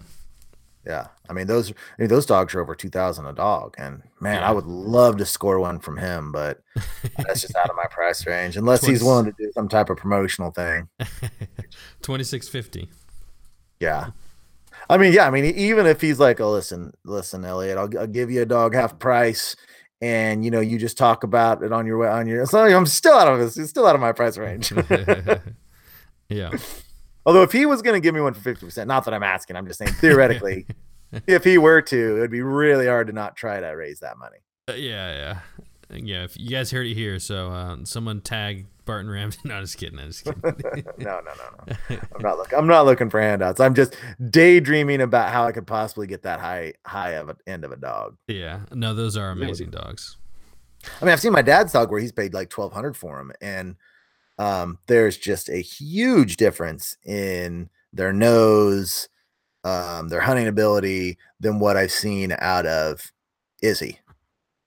Yeah, I mean those I mean, those dogs are over two thousand a dog, and man, Yeah. I would love to score one from him, but that's just out of my price range. Unless he's willing to do some type of promotional thing. twenty six fifty. Yeah. I mean, yeah. I mean, even if he's like, "Oh, listen, listen, Elliot, I'll, I'll give you a dog half price," and you know, you just talk about it on your way on your. So I'm still out of this. It's still out of my price range. yeah, Although, if he was going to give me one for fifty percent, not that I'm asking, I'm just saying theoretically, if he were to, it would be really hard to not try to raise that money. Uh, yeah, yeah, yeah. If you guys heard it here, so uh, someone tag Barton Ramsey. No, just kidding. I'm just kidding. no, no, no, no. I'm not looking. I'm not looking for handouts. I'm just daydreaming about how I could possibly get that high, high of an end of a dog. yeah, no, those are amazing dogs. I mean, I've seen my dad's dog where he's paid like twelve hundred for him, and um, there's just a huge difference in their nose, um, their hunting ability than what I've seen out of Izzy.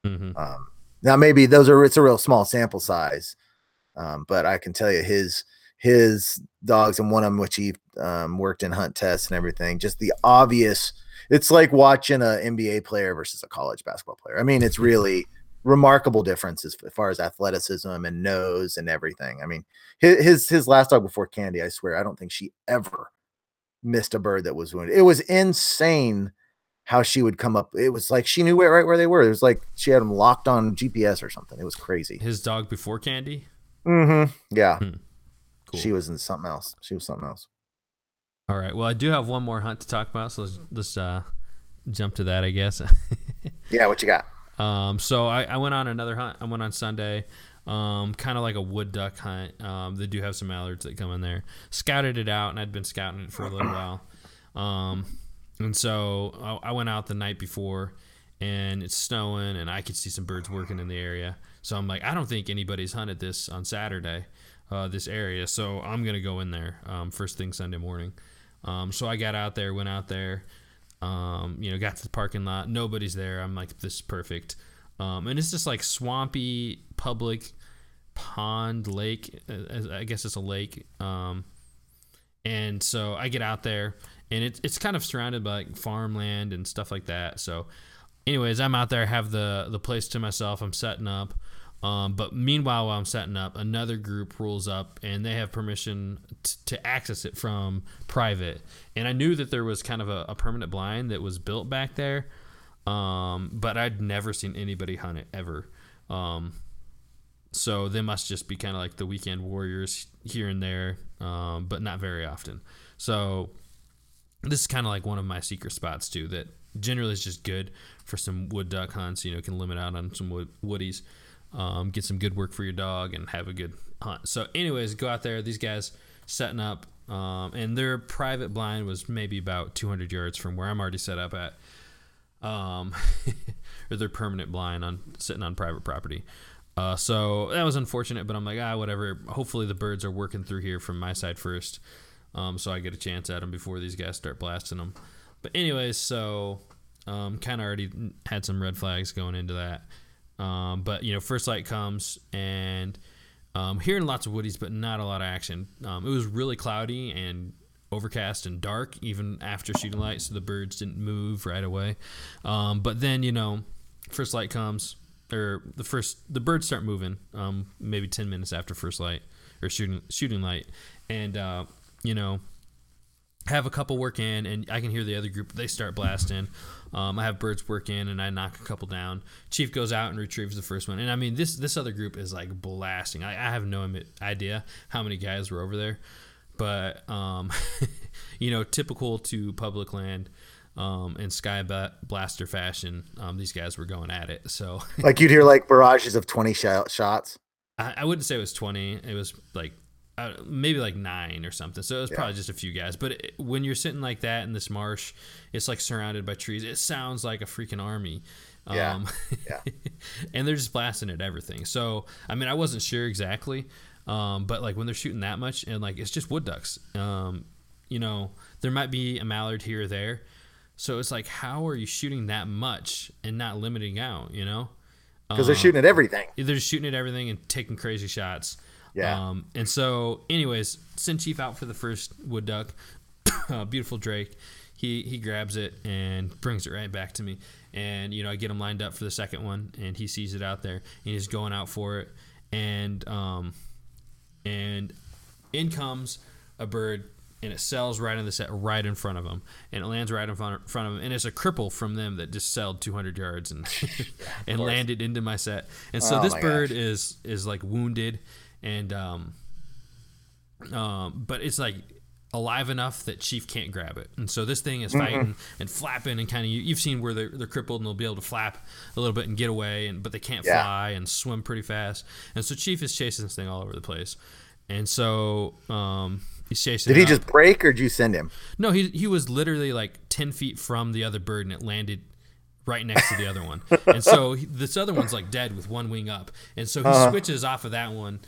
hmm Um, now, maybe those are it's a real small sample size, um, but I can tell you his his dogs and one of them which he um, worked in hunt tests and everything. Just the obvious. It's like watching an NBA player versus a college basketball player. I mean, it's really remarkable differences as far as athleticism and nose and everything. I mean, his his, his last dog before Candy, I swear, I don't think she ever missed a bird that was wounded. It was insane how she would come up. It was like she knew where, right where they were. It was like she had them locked on GPS or something. It was crazy. His dog before Candy. Mm-hmm. Yeah, Cool. she was in something else. She was something else. All right. Well, I do have one more hunt to talk about, so let's, let's uh, jump to that, I guess. Yeah, what you got? um, so I, I went on another hunt. I went on Sunday, um, kind of like a wood duck hunt. Um, they do have some mallards that come in there. Scouted it out, and I'd been scouting it for a little while. Um, and so I, I went out the night before, and it's snowing, and I could see some birds working in the area. So I'm like, I don't think anybody's hunted this on Saturday, uh, this area. So I'm gonna go in there um, first thing Sunday morning. Um, so I got out there, went out there, um, you know, got to the parking lot. Nobody's there. I'm like, this is perfect. Um, and it's just like swampy public pond lake. uh, I guess it's a lake. Um, and so I get out there, and it's it's kind of surrounded by like farmland and stuff like that. So, anyways, I'm out there, have the the place to myself. I'm setting up. Um, but meanwhile, while I'm setting up, another group rolls up and they have permission t- to access it from private. And I knew that there was kind of a, a permanent blind that was built back there, um, but I'd never seen anybody hunt it ever. Um, so they must just be kind of like the weekend warriors here and there, um, but not very often. So this is kind of like one of my secret spots too. That generally is just good for some wood duck hunts. You know, can limit out on some wood, woodies. um, get some good work for your dog, and have a good hunt. So, anyways, go out there. These guys setting up, um, and their private blind was maybe about 200 yards from where I'm already set up at, um, or their permanent blind on sitting on private property. Uh, so that was unfortunate, but I'm like, ah, whatever. Hopefully the birds are working through here from my side first, um, so I get a chance at them before these guys start blasting them. But anyways, so um, kind of already had some red flags going into that. Um, but you know, first light comes and um, hearing lots of woodies, but not a lot of action. Um, it was really cloudy and overcast and dark even after shooting light, so the birds didn't move right away. Um, but then you know, first light comes or the first the birds start moving um, maybe 10 minutes after first light or shooting shooting light and uh, you know have a couple work in and i can hear the other group they start blasting um, i have birds work in and i knock a couple down chief goes out and retrieves the first one and i mean this this other group is like blasting i, I have no idea how many guys were over there but um, you know typical to public land um, in Sky Blaster fashion, um, these guys were going at it. So, like you'd hear like barrages of twenty sh- shots. I, I, wouldn't say it was twenty. It was like uh, maybe like nine or something. So it was yeah. probably just a few guys. But it, when you're sitting like that in this marsh, it's like surrounded by trees. It sounds like a freaking army. Yeah. Um, yeah. and they're just blasting at everything. So I mean, I wasn't sure exactly. Um, but like when they're shooting that much and like it's just wood ducks. Um, you know, there might be a mallard here or there, so it's like, how are you shooting that much and not limiting out? You know, because um, they're shooting at everything. They're shooting at everything and taking crazy shots. Yeah. Um, and so, anyways, send Chief out for the first wood duck. uh, beautiful Drake. He he grabs it and brings it right back to me. And you know, I get him lined up for the second one, and he sees it out there, and he's going out for it. And um, and in comes a bird and it sells right in the set right in front of him and it lands right in front, front of him and it's a cripple from them that just sailed 200 yards and and landed into my set and so oh this bird gosh. is is like wounded and um um but it's like alive enough that chief can't grab it and so this thing is fighting mm-hmm. and flapping and kind of you, have seen where they're, they're crippled and they'll be able to flap a little bit and get away and but they can't yeah. fly and swim pretty fast and so chief is chasing this thing all over the place and so um, He's chasing. Did he just break, or did you send him? No, he he was literally like ten feet from the other bird, and it landed right next to the other one. And so he, this other one's like dead with one wing up, and so he uh-huh. switches off of that one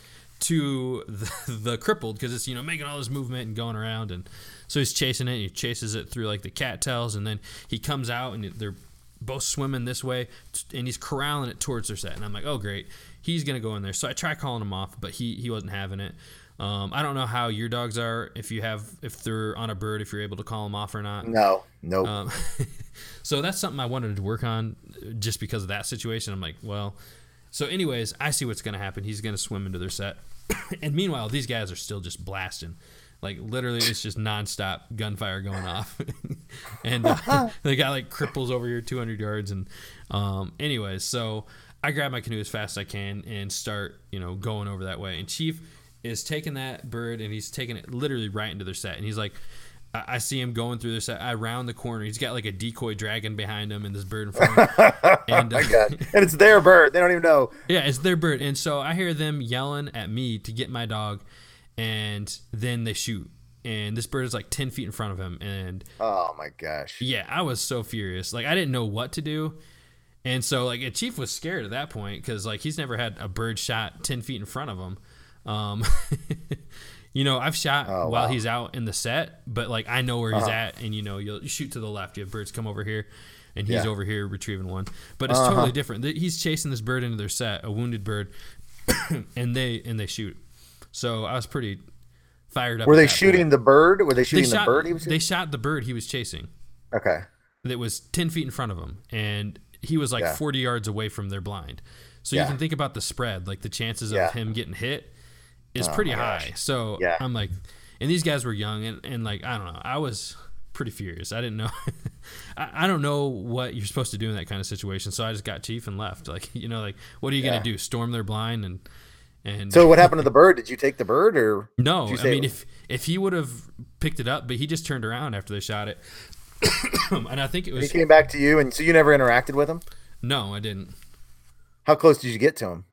to the, the crippled because it's you know making all this movement and going around, and so he's chasing it. And he chases it through like the cattails, and then he comes out, and they're both swimming this way, and he's corralling it towards their set. And I'm like, oh great, he's gonna go in there. So I try calling him off, but he he wasn't having it. Um, I don't know how your dogs are if you have if they're on a bird if you're able to call them off or not. No, nope. Um, so that's something I wanted to work on just because of that situation. I'm like, well, so anyways, I see what's going to happen. He's going to swim into their set, and meanwhile, these guys are still just blasting. Like literally, it's just nonstop gunfire going off, and uh, the guy like cripples over here 200 yards. And um, anyways, so I grab my canoe as fast as I can and start, you know, going over that way. And Chief is taking that bird and he's taking it literally right into their set. And he's like, I, I see him going through this. I round the corner. He's got like a decoy dragon behind him and this bird in front of him. and, uh, and it's their bird. They don't even know. Yeah, it's their bird. And so I hear them yelling at me to get my dog. And then they shoot. And this bird is like 10 feet in front of him. And oh my gosh. Yeah, I was so furious. Like, I didn't know what to do. And so, like, a chief was scared at that point because, like, he's never had a bird shot 10 feet in front of him. Um, you know, I've shot oh, while wow. he's out in the set, but like I know where he's uh-huh. at, and you know, you'll shoot to the left. You have birds come over here, and he's yeah. over here retrieving one. But it's uh-huh. totally different. He's chasing this bird into their set, a wounded bird, and they and they shoot. So I was pretty fired up. Were they shooting point. the bird? Were they shooting they shot, the bird? He was they shot the bird he was chasing. Okay. That was ten feet in front of him, and he was like yeah. forty yards away from their blind. So yeah. you can think about the spread, like the chances of him getting hit is oh pretty high. So yeah. I'm like, and these guys were young and, and like I don't know, I was pretty furious. I didn't know, I, I, don't know what you're supposed to do in that kind of situation. So I just got chief and left. Like you know, like what are you yeah. gonna do? Storm their blind and and so what happened to the bird? Did you take the bird or no? I mean, if if he would have picked it up, but he just turned around after they shot it, and I think it was. He came back to you, and so you never interacted with him. No, I didn't. How close did you get to him?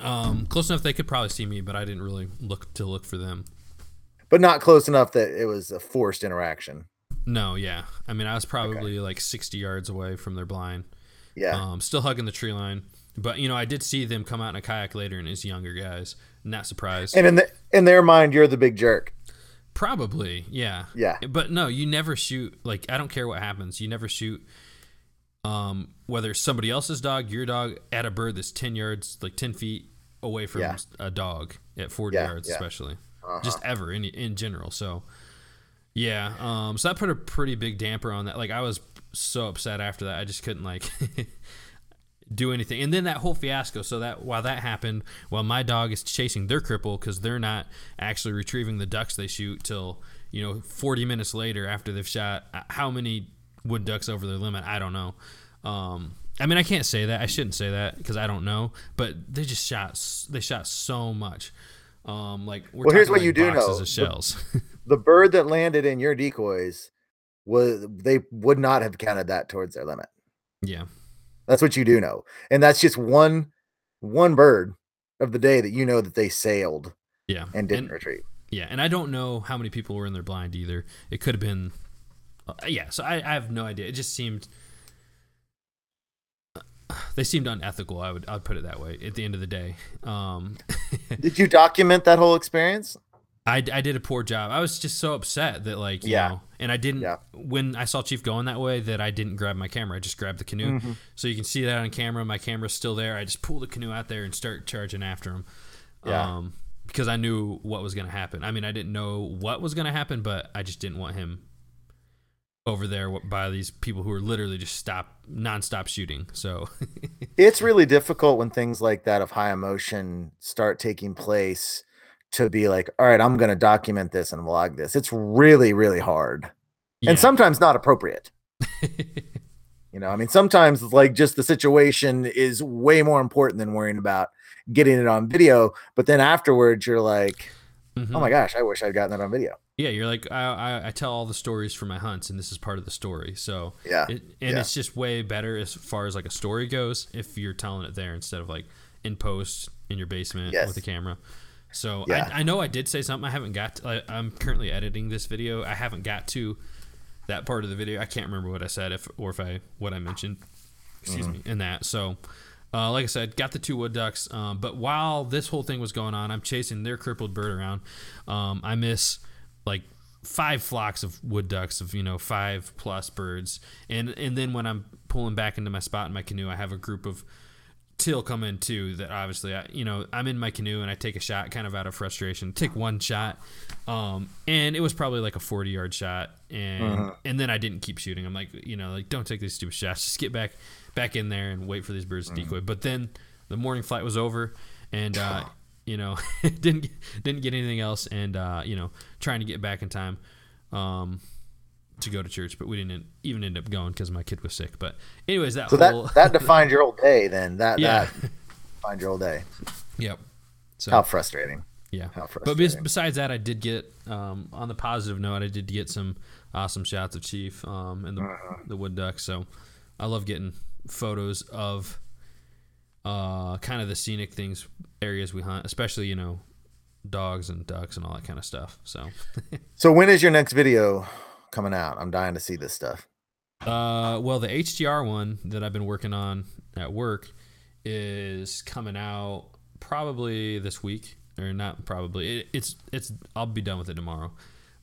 Um, close enough they could probably see me, but I didn't really look to look for them. But not close enough that it was a forced interaction. No, yeah. I mean, I was probably like 60 yards away from their blind. Yeah. Um, still hugging the tree line. But, you know, I did see them come out in a kayak later and it's younger guys. Not surprised. and in the, in their mind, you're the big jerk. Probably, yeah. Yeah. But no, you never shoot like I don't care what happens. You never shoot um whether somebody else's dog, your dog, at a bird that's ten yards, like ten feet away from Yeah. a dog at forty Yeah, yards yeah. especially. Uh-huh. Just ever in in general. So yeah. Um so that put a pretty big damper on that. Like I was so upset after that. I just couldn't like do anything. And then that whole fiasco. So that while that happened, while my dog is chasing their cripple because they're not actually retrieving the ducks they shoot till you know 40 minutes later after they've shot uh, how many wood ducks over their limit. I don't know. Um, I mean, I can't say that. I shouldn't say that because I don't know. But they just shot. They shot so much. Um, like we're Well, here's what you do know. of The- shells. The bird that landed in your decoys was they would not have counted that towards their limit. yeah. That's what you do know. And that's just one one bird of the day that you know that they sailed Yeah. and didn't retreat. Yeah, and I don't know how many people were in their blind either. It could have been, uh, yeah. So I, I have no idea. It just seemed they seemed unethical. I would I'd put it that way. At the end of the day, um, Did you document that whole experience? I, I did a poor job. I was just so upset that like you Yeah. know, and I didn't Yeah. when I saw Chief going that way that I didn't grab my camera. I just grabbed the canoe, Mm-hmm. so you can see that on camera. My camera's still there. I just pull the canoe out there and start charging after him. Yeah. Um, because I knew what was going to happen. I mean, I didn't know what was going to happen, but I just didn't want him over there by these people who are literally just stop nonstop shooting. So It's really difficult when things like that of high emotion start taking place to be like, all right, I'm going to document this and vlog this. It's really, really hard yeah. and sometimes not appropriate. You know, I mean, sometimes it's like just the situation is way more important than worrying about getting it on video. But then afterwards, you're like, Mhm. oh my gosh, I wish I'd gotten that on video. Yeah, you're like I, I I tell all the stories from my hunts, and this is part of the story. So Yeah. it, and yeah. it's just way better as far as like a story goes if you're telling it there instead of like in post in your basement Yes. with a camera. So Yeah. I, I know I did say something. I haven't got. To, I, I'm currently editing this video. I haven't got to that part of the video. I can't remember what I said if or if I what I mentioned. Excuse Mm-hmm. me. In that. So. Uh, like I said, got the two wood ducks. Um, but while this whole thing was going on, I'm chasing their crippled bird around. Um, I miss like five flocks of wood ducks of you know five plus birds, and and then when I'm pulling back into my spot in my canoe, I have a group of teal come in too. That obviously, I, you know, I'm in my canoe and I take a shot, kind of out of frustration. Take one shot, um, and it was probably like a 40 yard shot, and and then I didn't keep shooting. I'm like, you know, like don't take these stupid shots. Just get back back in there and wait for these birds to decoy. But then the morning flight was over, and uh, you know, didn't didn't get anything else, and uh, you know, trying to get back in time. Um, to go to church, but we didn't even end up going because my kid was sick. But anyways, that So whole that, that defined your whole day then. That, yeah, that defined your whole day. yep. So How frustrating. yeah, how but bes- besides that, I did get um, on the positive note, I did get some awesome shots of Chief um, and the Uh-huh. the wood duck. So I love getting photos of uh, kind of the scenic things areas we hunt, especially you know dogs and ducks and all that kind of stuff. So So when is your next video coming out? I'm dying to see this stuff. Uh, well, the HTR one that I've been working on at work is coming out probably this week, or not probably. It, it's it's. I'll be done with it tomorrow.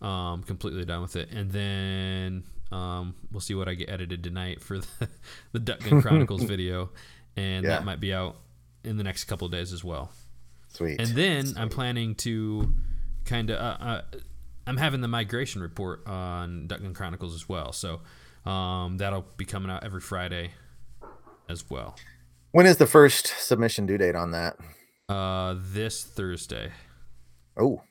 Um, completely done with it, and then um, we'll see what I get edited tonight for the the Duck Gun Chronicles video, and Yeah. that might be out in the next couple of days as well. Sweet. And then I'm planning to kind of. Uh, uh, I'm having the migration report on Duck Gun Chronicles as well, so um, that'll be coming out every Friday as well. when is the first submission due date on that? Uh, this Thursday. Oh.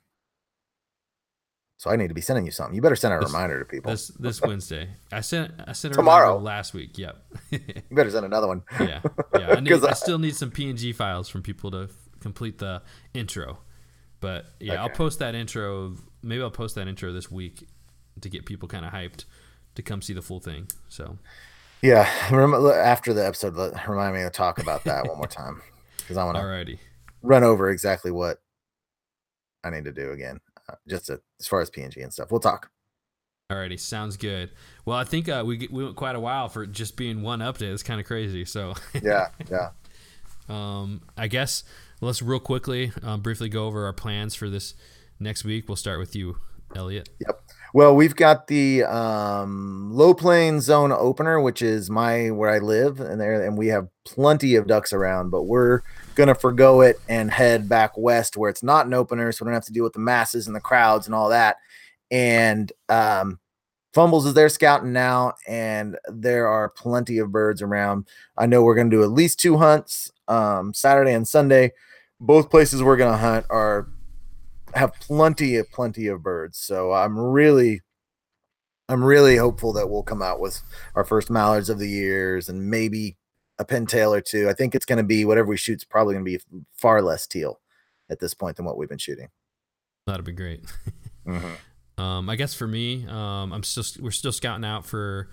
So I need to be sending you something. You better send a This- reminder to people. This this Wednesday. I sent I sent a Tomorrow. reminder last week. Yep. You better send another one. yeah. Yeah. I, need, I I- still need some PNG files from people to f- complete the intro. But yeah, I'll post that intro. Maybe I'll post that intro this week to get people kind of hyped to come see the full thing. So Yeah. Remember after the episode, remind me to talk about that one more time because I want to run over exactly what I need to do again, just to, as far as PNG and stuff. We'll talk. Alrighty, sounds good. Well, I think uh, we we went quite a while for just being one update. It's kind of crazy. So yeah, yeah. Um, I guess let's real quickly, um, briefly go over our plans for this next week. We'll start with you, Elliot. Yep. Well, we've got the um, low plain zone opener, which is my where I live, and there, and we have plenty of ducks around. But we're gonna forego it and head back west, where it's not an opener, so we don't have to deal with the masses and the crowds and all that. And um, Fumbles is there scouting now, and there are plenty of birds around. I know we're gonna do at least two hunts um, Saturday and Sunday. Both places we're gonna hunt are have plenty of plenty of birds. So I'm really I'm really hopeful that we'll come out with our first mallards of the years and maybe a pintail or two. I think it's going to be whatever we shoot is probably going to be far less teal at this point than what we've been shooting. That'd be great. mm-hmm. um, I guess for me, um, I'm still we're still scouting out for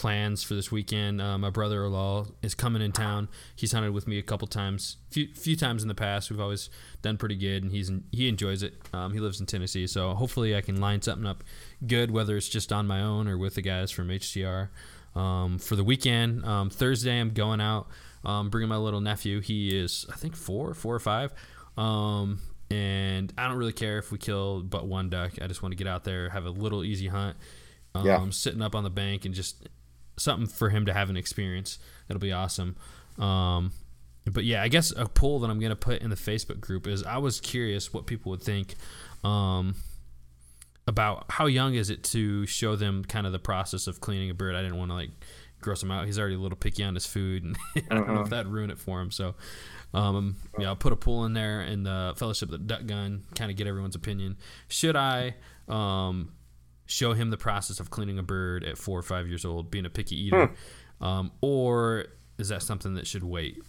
plans for this weekend. Uh, my brother-in-law is coming in town. He's hunted with me a couple times, few few times in the past. We've always done pretty good, and he's in, he enjoys it. Um, he lives in Tennessee, so hopefully I can line something up good, whether it's just on my own or with the guys from HTR. Um, for the weekend, um, Thursday I'm going out, um, bringing my little nephew. He is I think four, four or five. Um, and I don't really care if we kill but one duck. I just want to get out there, have a little easy hunt. Um, yeah. sitting up on the bank and just something for him to have an experience. That'll be awesome. Um, but yeah, I guess a poll that I'm gonna put in the Facebook group is I was curious what people would think um, about how young is it to show them kind of the process of cleaning a bird. I didn't want to like gross him out. He's already a little picky on his food, and I don't know if uh-huh. that'd ruin it for him. So, um, yeah, I'll put a poll in there in the Fellowship of the Duck Gun, kind of get everyone's opinion. Should I um, show him the process of cleaning a bird at four or five years old, being a picky eater, hmm. um, or is that something that should wait?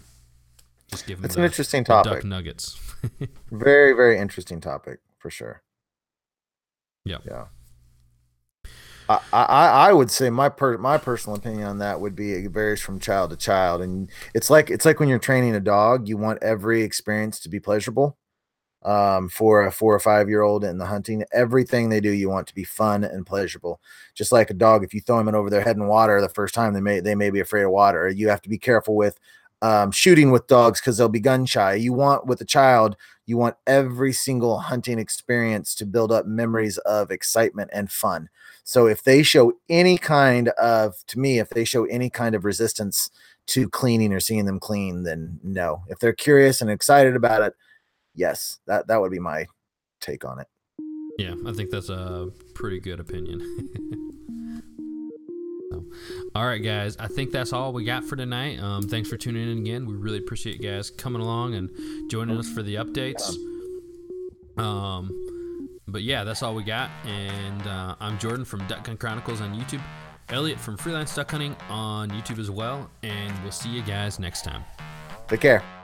Just give him. It's the, an interesting topic. Duck nuggets. very, very interesting topic for sure. Yeah. Yeah. I, I, I would say my per, my personal opinion on that would be it varies from child to child, and it's like it's like when you're training a dog, you want every experience to be pleasurable um, for a four or five year old in the hunting. Everything they do, you want to be fun and pleasurable. Just like a dog, if you throw them over their head in water the first time, they may they may be afraid of water. You have to be careful with um, shooting with dogs because they'll be gun shy. You want with a child, you want every single hunting experience to build up memories of excitement and fun. So if they show any kind of, to me, if they show any kind of resistance to cleaning or seeing them clean, then no. If they're curious and excited about it, yes, that that would be my take on it. Yeah, I think that's a pretty good opinion. so, all right, guys, I think that's all we got for tonight. Um, thanks for tuning in again. We really appreciate you guys coming along and joining us for the updates. Um, but yeah, that's all we got. And uh, I'm Jordan from Duck Gun Chronicles on YouTube. Elliot from Freelance Duck Hunting on YouTube as well. And we'll see you guys next time. Take care.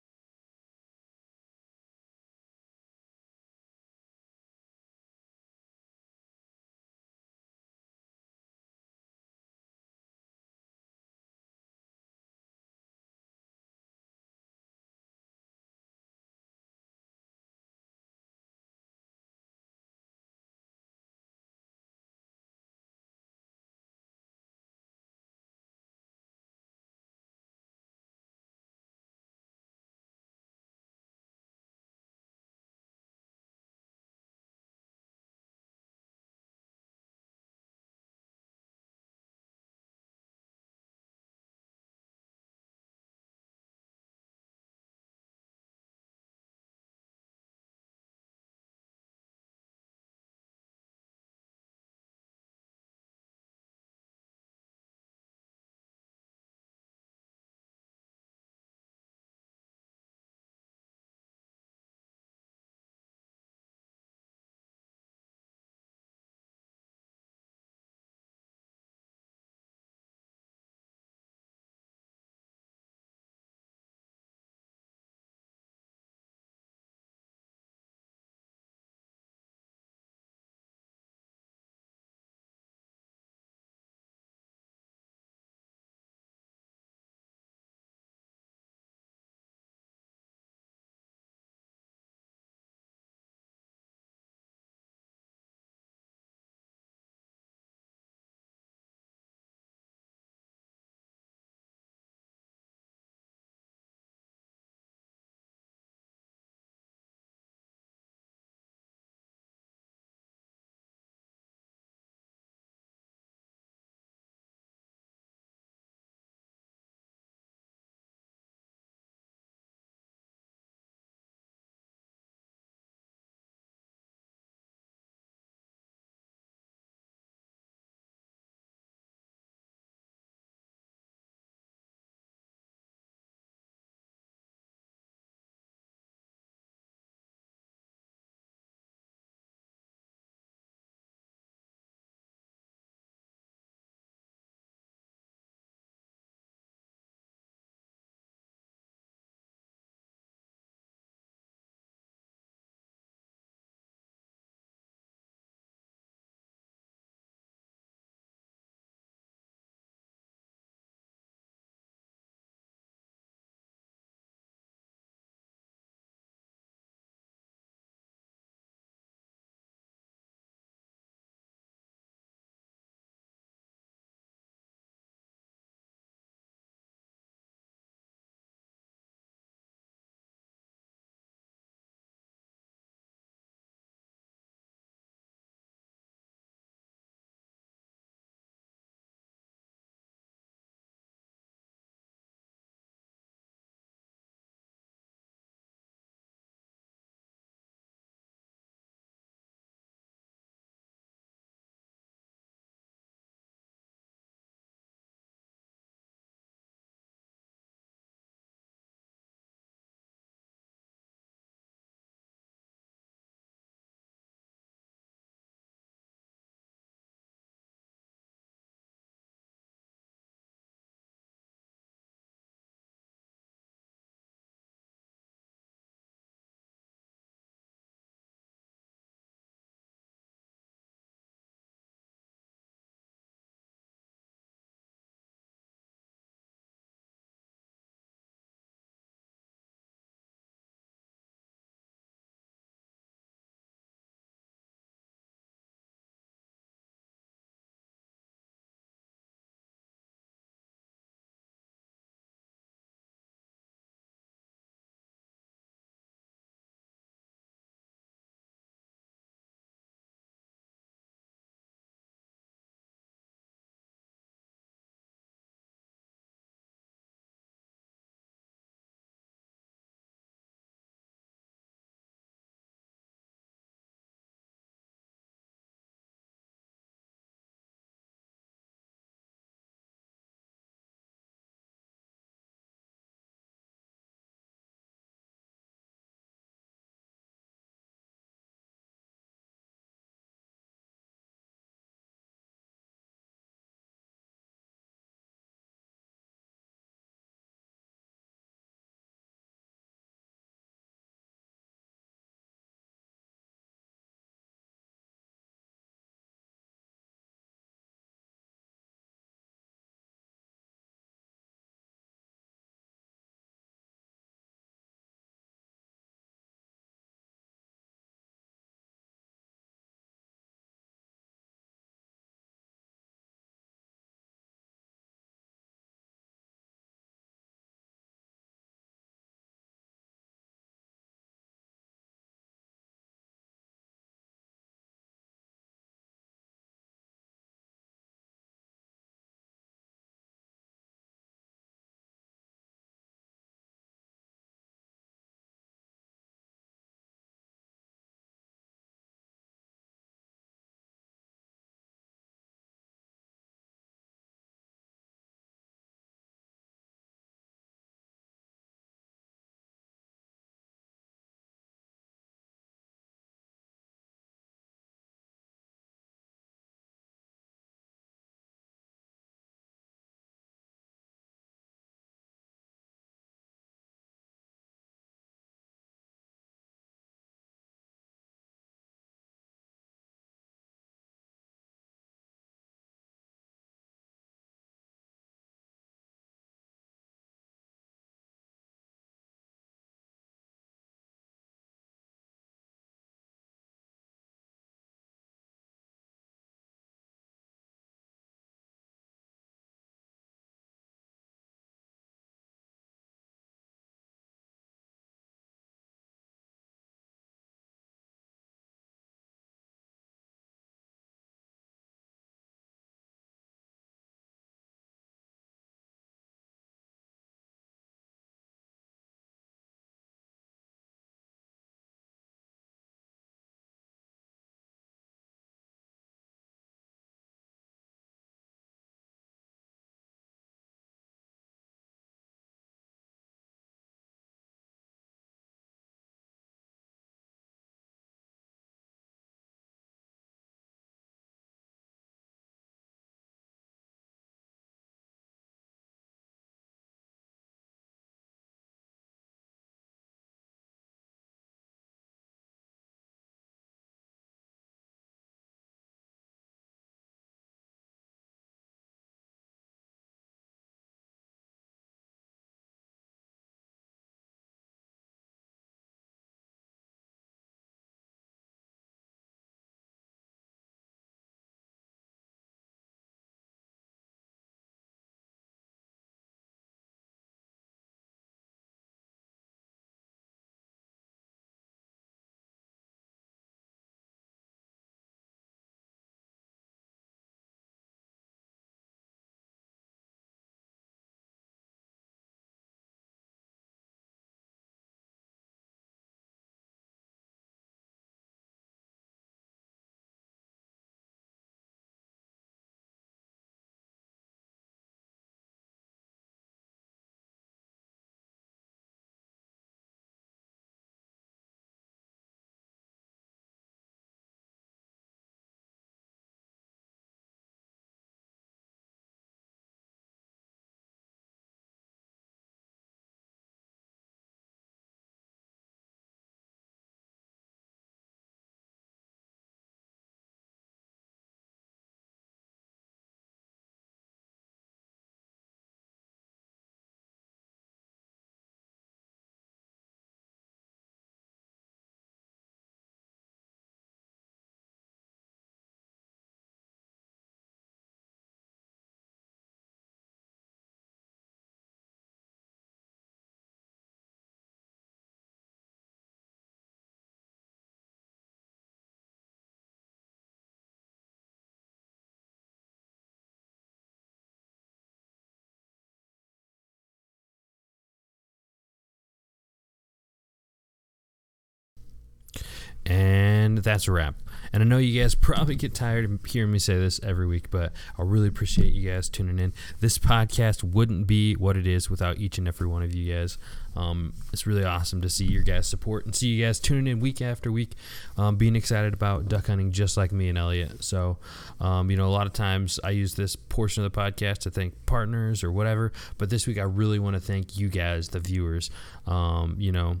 And that's a wrap. And I know you guys probably get tired of hearing me say this every week, but I really appreciate you guys tuning in. This podcast wouldn't be what it is without each and every one of you guys. Um, it's really awesome to see your guys' support and see you guys tuning in week after week, um, being excited about duck hunting just like me and Elliot. So, um, you know, a lot of times I use this portion of the podcast to thank partners or whatever, but this week I really want to thank you guys, the viewers. Um, you know,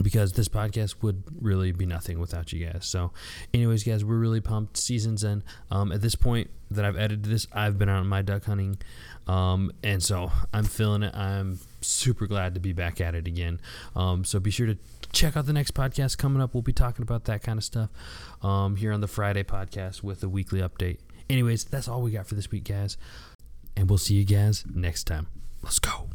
because this podcast would really be nothing without you guys. So, anyways, guys, we're really pumped. Season's in. Um, at this point that I've edited this, I've been out on my duck hunting, um, and so I'm feeling it. I'm super glad to be back at it again. Um, so be sure to check out the next podcast coming up. We'll be talking about that kind of stuff um, here on the Friday podcast with a weekly update. Anyways, that's all we got for this week, guys, and we'll see you guys next time. Let's go.